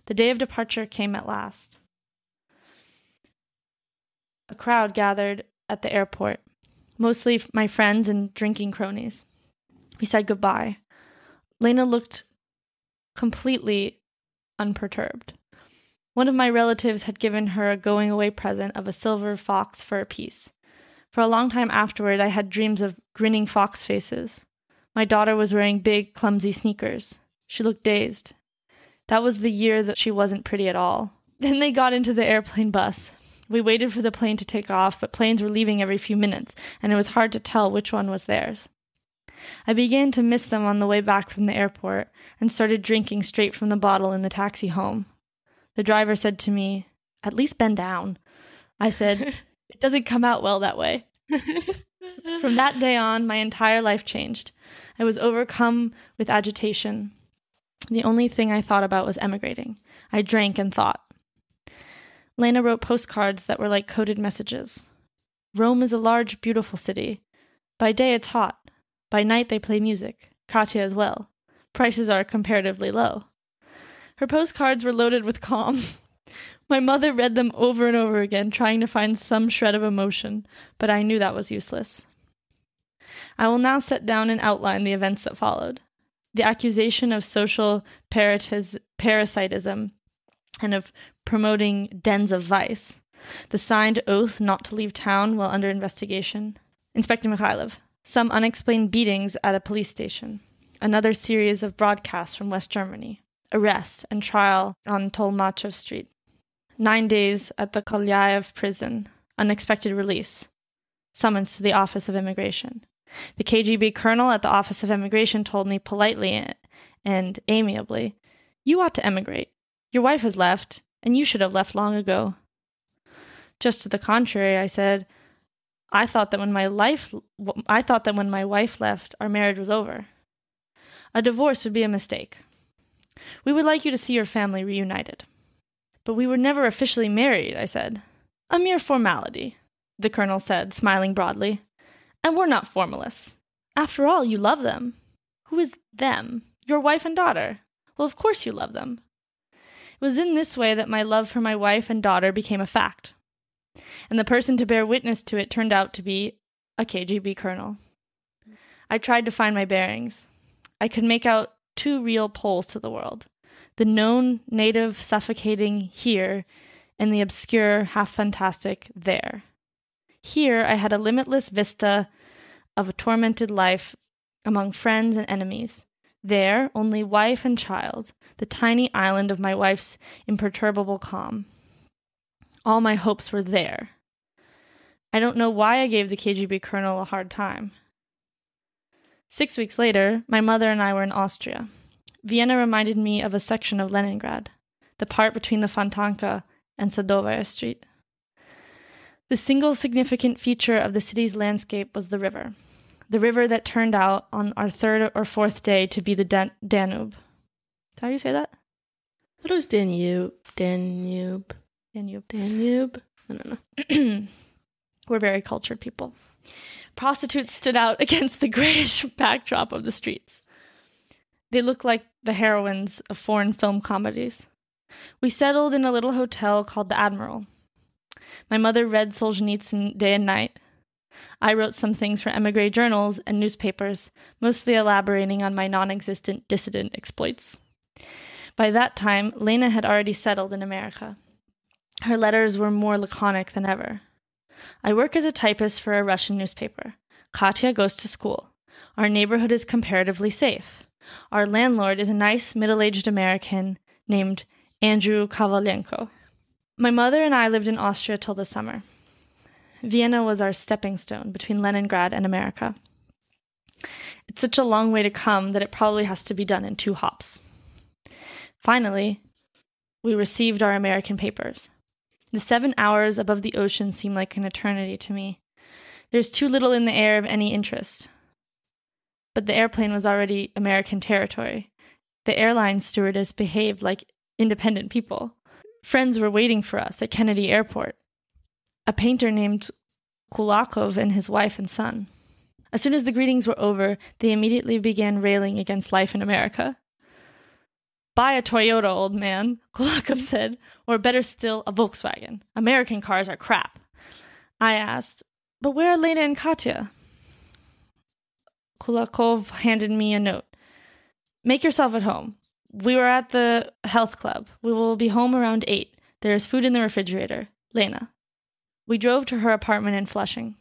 The day of departure came at last. A crowd gathered at the airport, mostly my friends and drinking cronies. We said goodbye. Lena looked completely unperturbed. One of my relatives had given her a going away present of a silver fox fur piece. For a long time afterward, I had dreams of grinning fox faces. My daughter was wearing big, clumsy sneakers. She looked dazed. That was the year that she wasn't pretty at all. Then they got into the airplane bus. We waited for the plane to take off, but planes were leaving every few minutes, and it was hard to tell which one was theirs. I began to miss them on the way back from the airport and started drinking straight from the bottle in the taxi home. The driver said to me, At least bend down. I said, It doesn't come out well that way. From that day on, my entire life changed. I was overcome with agitation. The only thing I thought about was emigrating. I drank and thought. Lena wrote postcards that were like coded messages. Rome is a large, beautiful city. By day, it's hot. By night, they play music. Katya as well. Prices are comparatively low. Her postcards were loaded with calm. My mother read them over and over again, trying to find some shred of emotion, but I knew that was useless. I will now set down and outline the events that followed. The accusation of social parasitis- parasitism and of promoting dens of vice. The signed oath not to leave town while under investigation. Inspector Mikhailov. Some unexplained beatings at a police station. Another series of broadcasts from West Germany. Arrest and trial on Tolmachev Street. Nine days at the Kalyaev prison. Unexpected release. Summons to the Office of Immigration. The KGB colonel at the Office of Immigration told me politely and amiably, You ought to emigrate. Your wife has left, and you should have left long ago. Just to the contrary, I said, I thought that when my life I thought that when my wife left, our marriage was over. A divorce would be a mistake. We would like you to see your family reunited. But we were never officially married, I said. A mere formality, the colonel said, smiling broadly. And we're not formalists. After all, you love them. Who is them? Your wife and daughter. Well, of course you love them. It was in this way that my love for my wife and daughter became a fact. And the person to bear witness to it turned out to be a KGB colonel. I tried to find my bearings. I could make out two real poles to the world the known native suffocating here and the obscure, half fantastic there. Here I had a limitless vista of a tormented life among friends and enemies. There, only wife and child, the tiny island of my wife's imperturbable calm. All my hopes were there. I don't know why I gave the KGB colonel a hard time. Six weeks later, my mother and I were in Austria. Vienna reminded me of a section of Leningrad, the part between the Fontanka and Sadovaya Street. The single significant feature of the city's landscape was the river, the river that turned out on our third or fourth day to be the Dan- Danube. Is that how you say that? What was Danube? Danube. Danube. Danube? I don't know. We're very cultured people. Prostitutes stood out against the grayish backdrop of the streets. They looked like the heroines of foreign film comedies. We settled in a little hotel called the Admiral. My mother read Solzhenitsyn day and night. I wrote some things for emigre journals and newspapers, mostly elaborating on my non existent dissident exploits. By that time, Lena had already settled in America. Her letters were more laconic than ever. I work as a typist for a Russian newspaper. Katya goes to school. Our neighborhood is comparatively safe. Our landlord is a nice middle aged American named Andrew Kovalenko. My mother and I lived in Austria till the summer. Vienna was our stepping stone between Leningrad and America. It's such a long way to come that it probably has to be done in two hops. Finally, we received our American papers. The seven hours above the ocean seem like an eternity to me. There's too little in the air of any interest. But the airplane was already American territory. The airline stewardess behaved like independent people. Friends were waiting for us at Kennedy Airport. A painter named Kulakov and his wife and son. As soon as the greetings were over, they immediately began railing against life in America. Buy a Toyota, old man, Kulakov said, or better still, a Volkswagen. American cars are crap. I asked, but where are Lena and Katya? Kulakov handed me a note. Make yourself at home. We were at the health club. We will be home around 8. There is food in the refrigerator. Lena. We drove to her apartment in Flushing.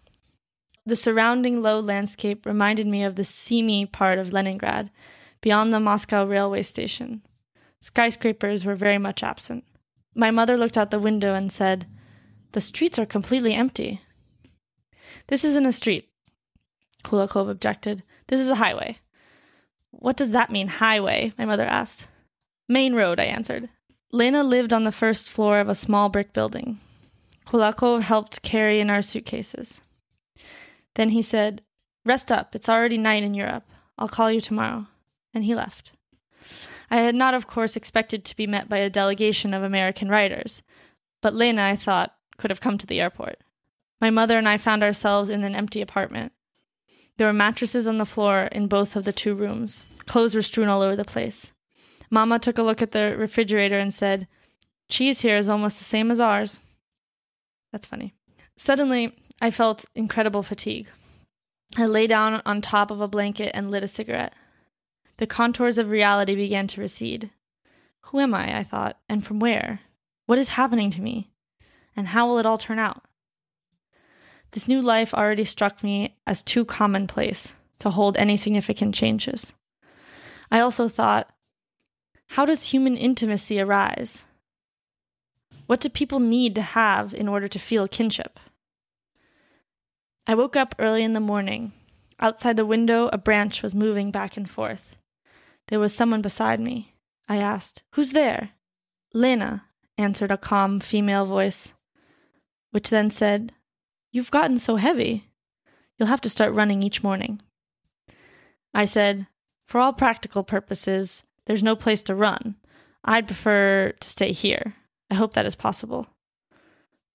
The surrounding low landscape reminded me of the seamy part of Leningrad, beyond the Moscow railway station. Skyscrapers were very much absent. My mother looked out the window and said, The streets are completely empty. This isn't a street, Kulakov objected. This is a highway. What does that mean, highway? My mother asked. Main road, I answered. Lena lived on the first floor of a small brick building. Kulakov helped carry in our suitcases. Then he said, Rest up, it's already night in Europe. I'll call you tomorrow. And he left. I had not, of course, expected to be met by a delegation of American writers, but Lena, I thought, could have come to the airport. My mother and I found ourselves in an empty apartment. There were mattresses on the floor in both of the two rooms. Clothes were strewn all over the place. Mama took a look at the refrigerator and said, Cheese here is almost the same as ours. That's funny. Suddenly, I felt incredible fatigue. I lay down on top of a blanket and lit a cigarette. The contours of reality began to recede. Who am I? I thought, and from where? What is happening to me? And how will it all turn out? This new life already struck me as too commonplace to hold any significant changes. I also thought, how does human intimacy arise? What do people need to have in order to feel kinship? I woke up early in the morning. Outside the window, a branch was moving back and forth. There was someone beside me. I asked, Who's there? Lena, answered a calm female voice, which then said, You've gotten so heavy. You'll have to start running each morning. I said, For all practical purposes, there's no place to run. I'd prefer to stay here. I hope that is possible.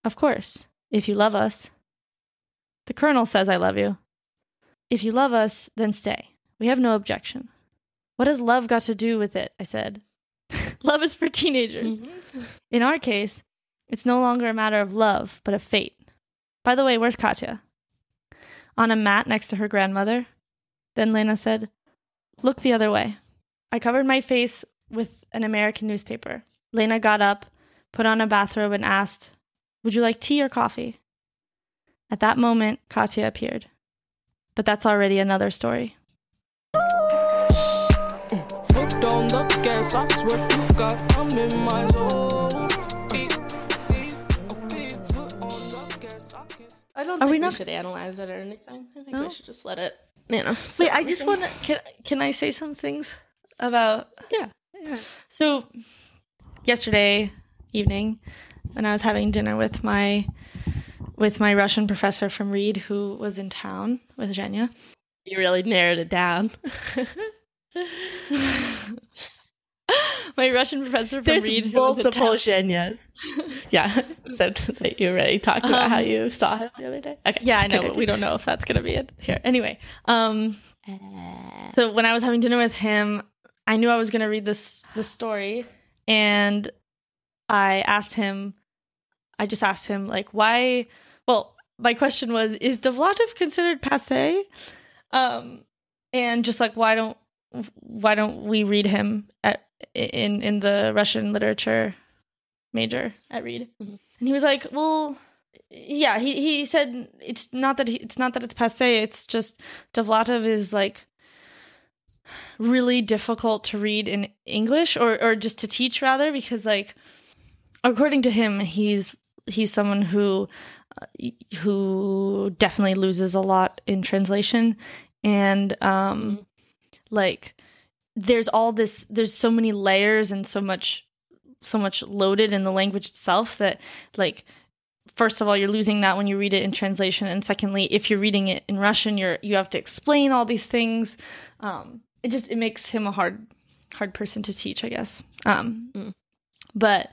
Of course, if you love us. The Colonel says I love you. If you love us, then stay. We have no objection. What has love got to do with it? I said. love is for teenagers. Mm-hmm. In our case, it's no longer a matter of love, but of fate. By the way, where's Katya? On a mat next to her grandmother. Then Lena said, Look the other way. I covered my face with an American newspaper. Lena got up, put on a bathrobe, and asked, Would you like tea or coffee? At that moment, Katya appeared. But that's already another story. The gas, I swear to God, I'm in my zone. Beep, beep, okay, foot on the gas, I don't Are think we we, not- should analyze it or anything. I think No? we should just let it, you know. sit Wait, I just want to. Can, can I say some things about. Yeah. yeah. So, yesterday evening, when I was having dinner with my with my Russian professor from Reed, who was in town with Zhenya, You really narrowed it down. my Russian professor from There's Reed, who was in multiple. Zhenyas. yeah, said that you already talked about how you saw him the other day. Okay. Um, Yeah, I know, but we don't know if that's gonna be it here. Anyway, um, so when I was having dinner with him, I knew I was gonna read this this story, and I asked him. I just asked him like why. Well, my question was: Is Dovlatov considered passe? Um, and just like why don't why don't we read him at in in the Russian literature major at Reed? Mhm. And he was like, well. Yeah, he, he said it's not that he, it's not that it's passe. It's just Dovlatov is like really difficult to read in English or or just to teach rather because like according to him he's he's someone who uh, who definitely loses a lot in translation and um Mhm. like there's all this there's so many layers and so much so much loaded in the language itself that like first of all you're losing that when you read it in translation and secondly if you're reading it in russian you're you have to explain all these things um it just it makes him a hard hard person to teach i guess um Mm. but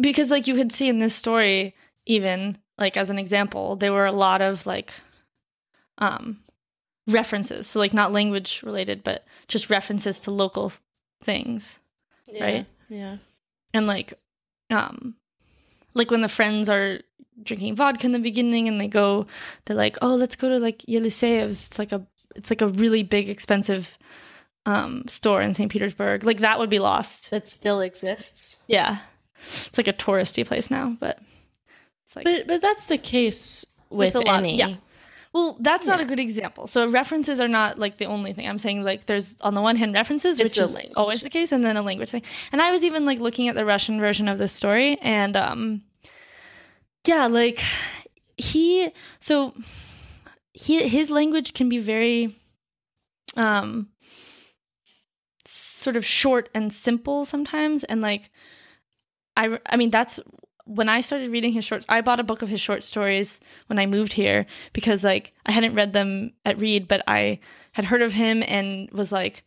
because like you could see in this story even like as an example there were a lot of like um references so like not language related but just references to local things Right? Yeah. and like um like when the friends are drinking vodka in the beginning and they go they're like oh let's go to like Yeliseyev's it's like a it's like a really big expensive um store in St. Petersburg like that would be lost That still exists. yeah it's like a touristy place now but it's like But but that's the case with, With a lot- any. yeah. Well that's not a good example. So references are not like the only thing. I'm saying like there's on the one hand references which is language. always the case and then a language thing. And i was even like looking at the russian version of this story and um yeah like he so he his language can be very um sort of short and simple sometimes and like i i mean that's when i started reading his short i bought a book of his short stories when i moved here because like i hadn't read them at read but i had heard of him and was like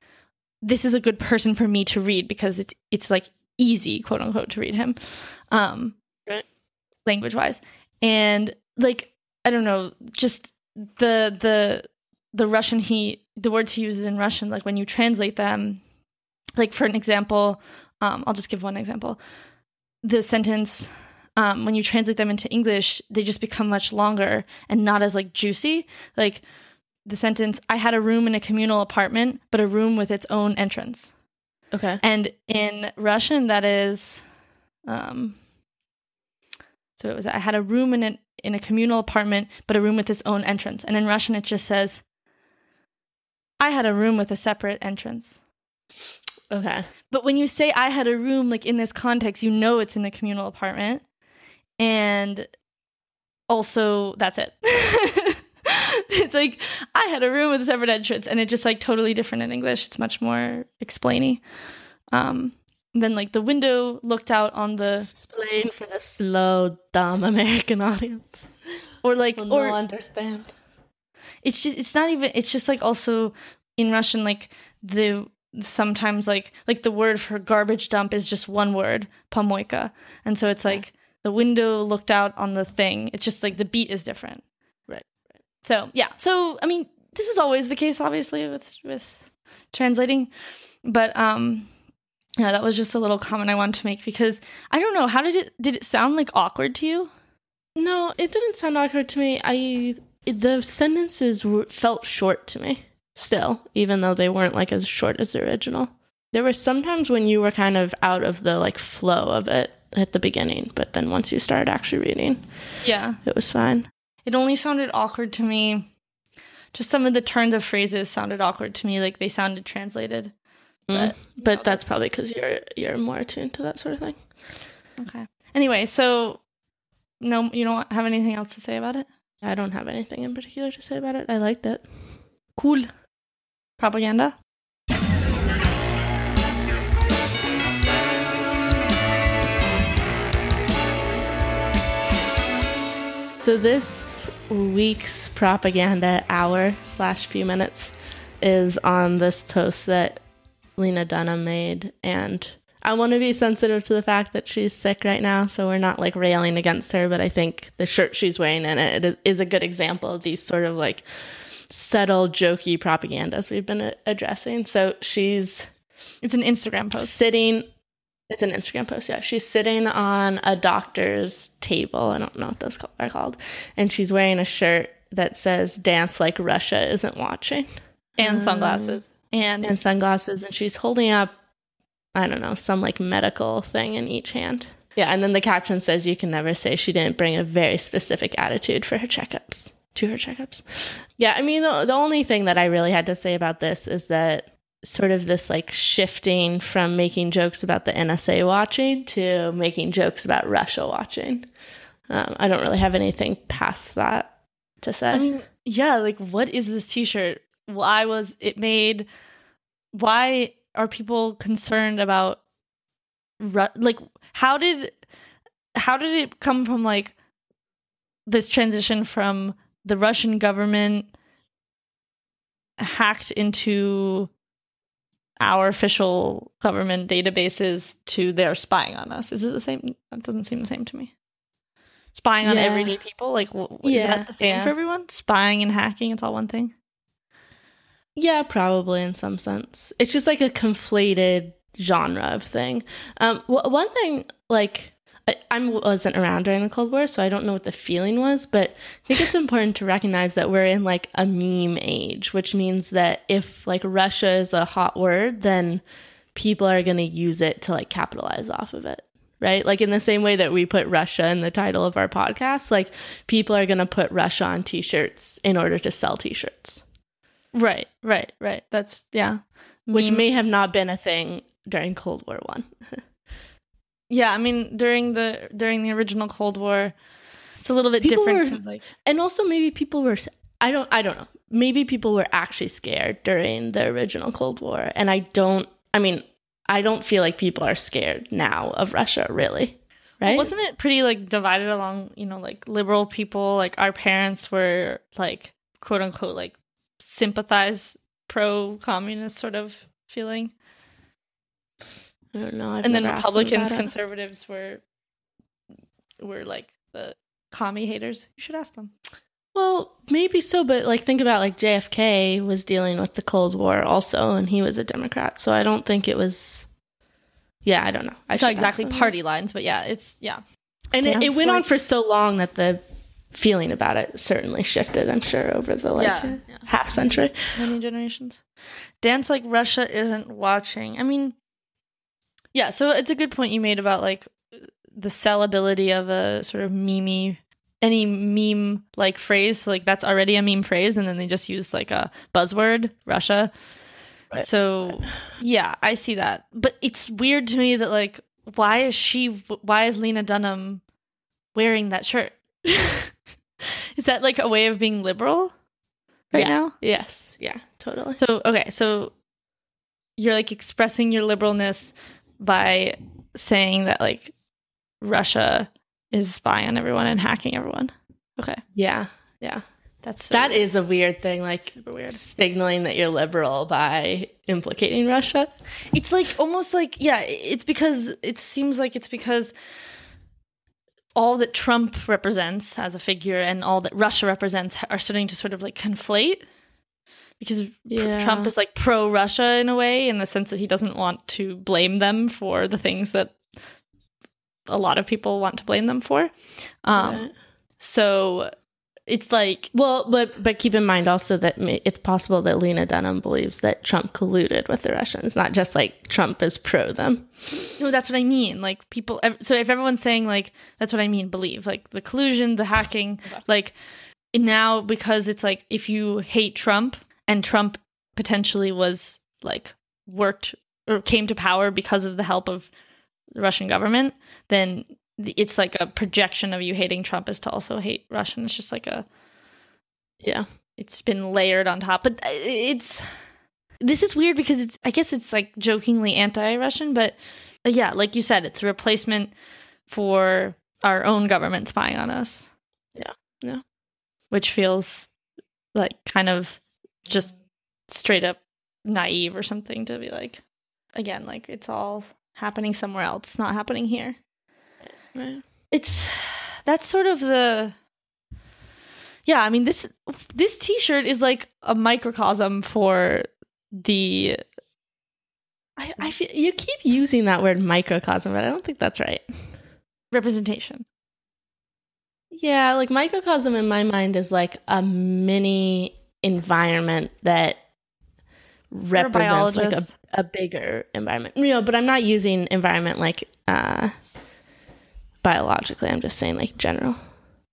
this is a good person for me to read because it's it's like easy quote unquote to read him um Right. language wise and like i don't know just the the the russian he the words he uses in russian like when you translate them like for an example um i'll just give one example the sentence um when you translate them into english they just become much longer and not as like juicy like the sentence i had a room in a communal apartment but a room with its own entrance Okay. and in Russian, that is, um, so it was I had a room in a, in a communal apartment, but a room with its own entrance. And in Russian, it just says, I had a room with a separate entrance. Okay. But when you say I had a room, like in this context, you know it's in a communal apartment. And also, that's it. it's like I had a room with a separate entrance, and it's just like totally different in English. It's much more explainy. Um, then like the window looked out on the Explain for the slow, dumb American audience. or like Will or understand. it's just it's not even it's just like also in Russian like the sometimes like like the word for garbage dump is just one word pomoyka and so it's like the window looked out on the thing. It's just like the beat is different. Right, so yeah. So i mean this is always the case obviously with with translating. But um yeah that was just a little comment i wanted to make because i don't know how did it did it sound like awkward to you? No, it didn't sound awkward to me. I the sentences were, felt short to me still, even though they weren't like as short as the original. There were sometimes when you were kind of out of the like flow of it at the beginning, but then once you started actually reading, yeah it was fine. it only sounded awkward to me just some of the turns of phrases sounded awkward to me like they sounded translated But, But, Mm. but know, that's probably because you're you're more attuned to that sort of thing. okay anyway so no you don't have anything else to say about it I don't have anything in particular to say about it. I liked it. cool propaganda So this week's propaganda hour slash few minutes is on this post that Lena Dunham made, and I want to be sensitive to the fact that she's sick right now, so we're not like railing against her. But I think the shirt she's wearing in it is, is a good example of these sort of like subtle, jokey propagandas we've been a- addressing. So she's it's an instagram post sitting it's an instagram post yeah. She's sitting on a doctor's table i don't know what those are called and she's wearing a shirt that says dance like russia isn't watching. And sunglasses. And, and sunglasses and she's holding up i don't know some like medical thing in each hand. Yeah and then the caption says you can never say she didn't bring a very specific attitude for her checkups to her checkups. Yeah i mean the, the only thing that i really had to say about this is that sort of this like shifting from making jokes about the nsa watching to making jokes about russia watching um, i don't really have anything past that to say I mean, yeah, like what is this t-shirt? Why was it made? Why are people concerned about Ru- like how did how did it come from like this transition from the Russian government hacked into our official government databases to their spying on us? Is it the same? That doesn't seem the same to me. Spying on Yeah. everyday people, like w- w- is Yeah, that the same yeah. for everyone? Spying and hacking, it's all one thing. Yeah, probably in some sense. It's just like a conflated genre of thing. Um, w- one thing, like, I, wasn't around during the Cold War, so I don't know what the feeling was, but I think it's important to recognize that we're in like a meme age, which means that if like Russia is a hot word, then people are going to use it to like capitalize off of it. Right? Like in the same way that we put Russia in the title of our podcast, like people are going to put Russia on t shirts in order to sell t shirts. Right, right, right. That's yeah. which Meme- may have not been a thing during Cold War One. Yeah, I mean during the during the original Cold War, it's a little bit People different. were- like, And also maybe people were I don't I don't know. Maybe people were actually scared during the original Cold War and I don't I mean, I don't feel like people are scared now of Russia really. Right? wasn't it pretty like divided along? You know, like liberal people, like our parents were like quote unquote like sympathize pro communist sort of feeling, I don't know. I've and then never asked them Republicans, it. conservatives were were like the commie haters. You should ask them. Well, maybe so, but like think about like JFK was dealing with the Cold War also and he was a Democrat. So I don't think it was Yeah, I don't know. I not exactly party lines, but yeah, it's yeah. And it, it went on for so long that the feeling about it certainly shifted, I'm sure, over the like Yeah, yeah. half century. many generations. Dance like Russia isn't watching. I mean, yeah. So it's a good point you made about like the sellability of a sort of meme, any meme like phrase. Like that's already a meme phrase, and then they just use like a buzzword, Russia. Right. So yeah, I see that. But it's weird to me that like, why is she? Why is Lena Dunham wearing that shirt? is that like a way of being liberal right Yeah. now? Yes. Yeah, totally. So okay, so you're like expressing your liberalness by saying that like Russia is spying on everyone and hacking everyone. Okay, Yeah. Yeah. that's so That is a weird thing, like super weird. signaling that you're liberal by implicating Russia. It's like almost like yeah, it's because it seems like it's because all that Trump represents as a figure and all that Russia represents are starting to sort of like conflate. Because Yeah. Trump is like pro Russia in a way, in the sense that he doesn't want to blame them for the things that a lot of people want to blame them for. Um, Right. So it's like, Well, but but keep in mind also that it's possible that Lena Dunham believes that Trump colluded with the Russians, not just like Trump is pro them. no, that's what I mean. Like people, so if everyone's saying like, that's what I mean, believe like the collusion, the hacking, like now because it's like if you hate Trump and Trump potentially was like worked or came to power because of the help of the Russian government, then it's like a projection of you hating Trump is to also hate Russian. It's just like a Yeah. it's been layered on top but uh, it's this is weird because it's i guess it's like jokingly anti-russian but uh, yeah like you said it's a replacement for our own government spying on us Yeah, yeah. which feels like kind of just straight up naive or something to be like again like it's all happening somewhere else it's not happening here Right. it's that's sort of the yeah i mean this this t-shirt is like a microcosm for the I, I feel you keep using that word microcosm, but I don't think that's right. representation Yeah, like microcosm in my mind is like a mini environment that represents like a, a bigger environment. You know, but I'm not using environment like uh biologically. I'm just saying like general.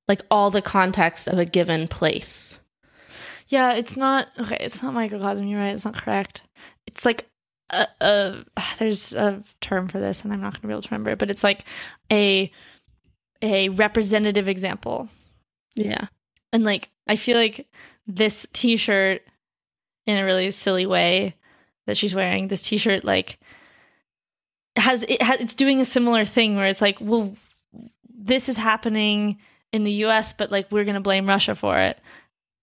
Like all the context of a given place. yeah it's not okay it's not microcosm you're right it's not correct it's like a, a there's a term for this and i'm not going to be able to remember it but it's like a a representative example Yeah. And like I feel like this t-shirt in a really silly way that she's wearing, this t-shirt like has it has it's doing a similar thing where it's like, well, this is happening in the U.S., but like we're gonna blame Russia for it,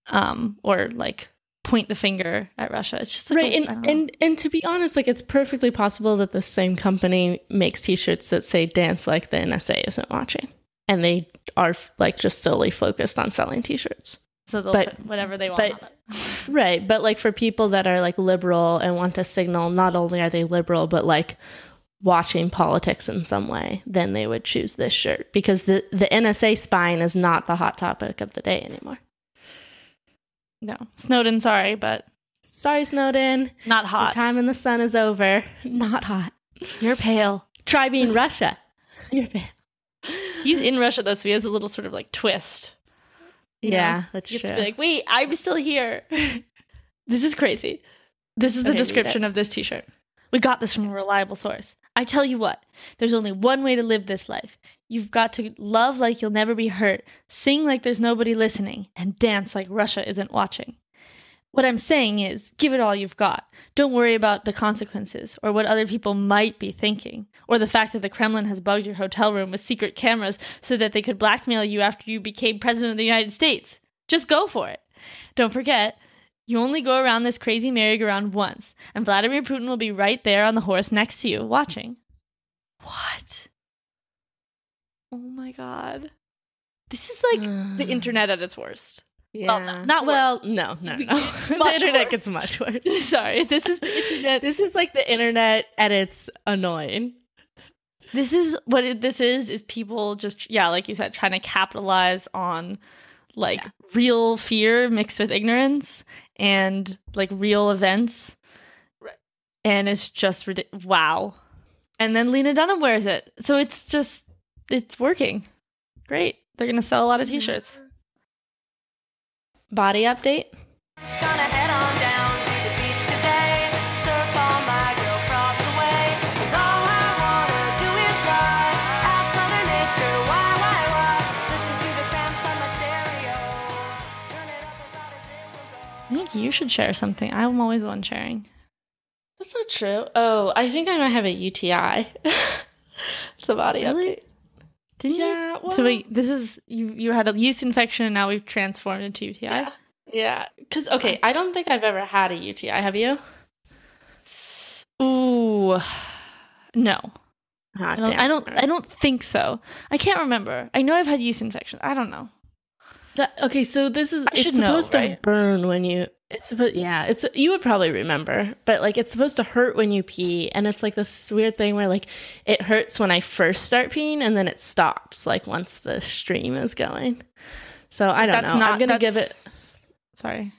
um, or like point the finger at Russia. It's just like right a- and, and and to be honest like it's perfectly possible that the same company makes t-shirts that say dance like the nsa isn't watching and they are like just solely focused on selling t-shirts so they'll but- put whatever they want. but- on it. right but like for people that are like liberal and want to signal not only are they liberal but like watching politics in some way then they would choose this shirt because the the nsa spying is not the hot topic of the day anymore no, Snowden, sorry, but sorry snowden not hot. time in the sun is over not hot You're pale. try being russia you're bad He's in Russia though, so he has a little sort of like twist. you know? Yeah, that's true. like, wait, I'm still here. this is crazy. This is the Okay, read description of this t shirt. We got this from a reliable source. I tell you what, there's only one way to live this life. You've got to love like you'll never be hurt, sing like there's nobody listening, and dance like Russia isn't watching. What I'm saying is, give it all you've got. Don't worry about the consequences or what other people might be thinking, or the fact that the Kremlin has bugged your hotel room with secret cameras so that they could blackmail you after you became president of the United States. Just go for it. Don't forget, you only go around this crazy merry-go-round once, and Vladimir Putin will be right there on the horse next to you, watching. What? Oh my god. This is like the internet at its worst. Yeah. Well, no, not well. No, no, no. the internet worse. gets much worse. Sorry, this is the internet. this is like the internet at its annoying. This is what it, this is is people just yeah, like you said, trying to capitalize on like Yeah. real fear mixed with ignorance and like real events. Right. And it's just ridiculous. Wow. And then Lena Dunham wears it. So it's just it's working. Great. They're going to sell a lot of mm-hmm. t-shirts. Body update. Gonna head on down to the beach today. Surf all my girl props away. 'Cause all I wanna do is fly. Ask Mother Nature why, why, why. Listen to the cramps on my stereo. Turn it up as loud as it will go. I think you should share something. I'm always the one sharing. That's not true. Oh, I think I might have a UTI. it's a body Really? update. Didn't you? Yeah. Well, So wait, this is you you had a yeast infection and now we've transformed into UTI. Yeah. Yeah. Because okay, I don't think I've ever had a UTI. Have you? Ooh. No. Ah, I don't. I don't I don't think so. I can't remember. I know I've had yeast infection. I don't know. That- okay, so this is I should it's know, supposed to burn when you it's supposed yeah, it's you would probably remember, but like it's supposed to hurt when you pee and it's like this weird thing where like it hurts when I first start peeing and then it stops like once the stream is going. So I don't know. I'm going to give it Sorry.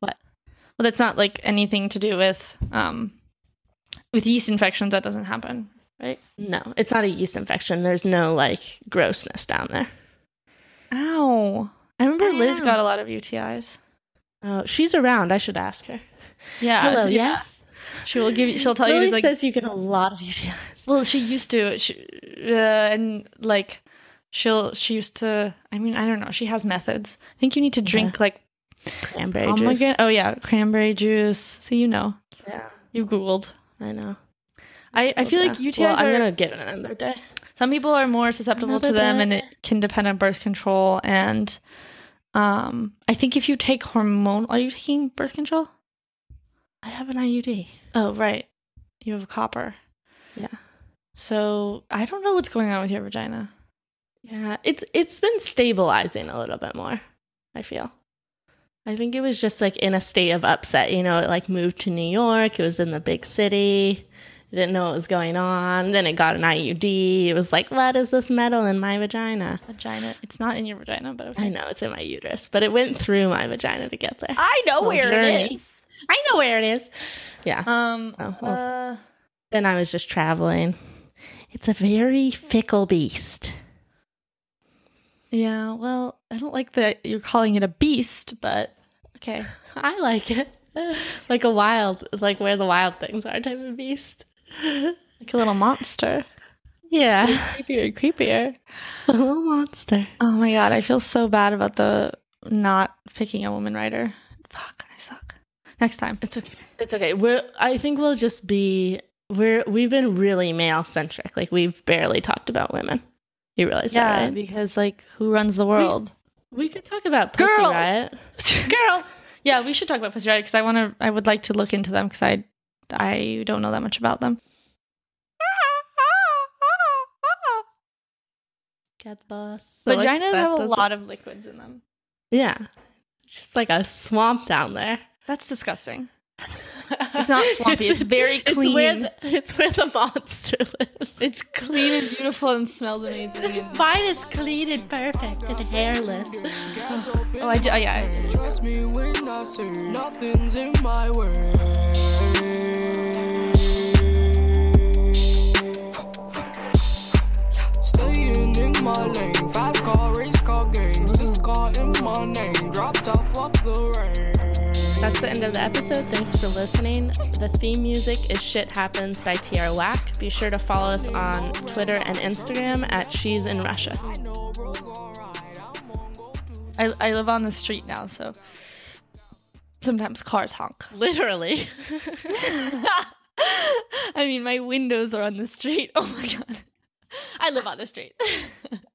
What? Well, that's not like anything to do with um with yeast infections that doesn't happen, right? no, it's not a yeast infection. There's no like grossness down there. Ow. I remember I Liz know. got a lot of UTIs. Oh, she's around. I should ask her. Yeah. Hello, yeah. yes. She will give you she'll tell Lily you like says you get a lot of UTIs. Well, she used to, she, uh, and like she'll she used to. I mean, I don't know. She has methods. I think you need to drink like Cranberry pomegranate. juice. Oh yeah, cranberry juice. So you know, Yeah, you googled. I know. I I feel like Yeah. UTIs Well, I'm gonna get it another day. Some people are more susceptible to them, and it can depend on birth control. And um, I think if you take hormone, are you taking birth control? I have an IUD. Oh right, you have a copper. Yeah. So I don't know what's going on with your vagina. Yeah, it's it's been stabilizing a little bit more. I feel. I think it was just like in a state of upset. You know, it like moved to New York. It was in the big city. It didn't know what was going on. Then it got an IUD. It was like, what is this metal in my vagina? Vagina. It's not in your vagina, but okay. I know it's in my uterus, but it went through my vagina to get there. I know where journey. it is. I know where it is. Yeah. Um, So, uh, Then I was just traveling. It's a very fickle beast. yeah. Well, I don't like that you're calling it a beast, but okay. I like it. Like a wild, like where the wild things are type of beast. Like a little monster. Yeah. Creepier, and creepier. a little monster. Oh my god, I feel so bad about the not picking a woman writer. Fuck, I suck. Next time. It's okay. It's okay. We're I think we'll just be we're we've been really male centric. Like we've barely talked about women. You realize Yeah, that, right? because like who runs the world? We could talk about Pussy Girls! Riot. Girls. Yeah, we should talk about Pussy Riot because I want to. I would like to look into them because I, I don't know that much about them. Cat boss. So, like, Vaginas that have a lot of liquids in them. Yeah, it's just like a swamp down there. That's disgusting. It's not swampy. It's very It's where, clean. the, it's where the monster lives. It's clean and beautiful and smells amazing. and- Mine is clean and perfect and hairless. oh, I do. Oh, yeah. Trust me when I say nothing's in my way. My lane, fast car, race car games. This car in my name, dropped off, fuck the rain. That's the end of the episode. Thanks for listening. The theme music is Shit Happens by TR Whack. Be sure to follow us on Twitter and Instagram at She's in Russia. I, I live on the street now, so sometimes cars honk. Literally. I mean, my windows are on the street. Oh my god. I live on the street.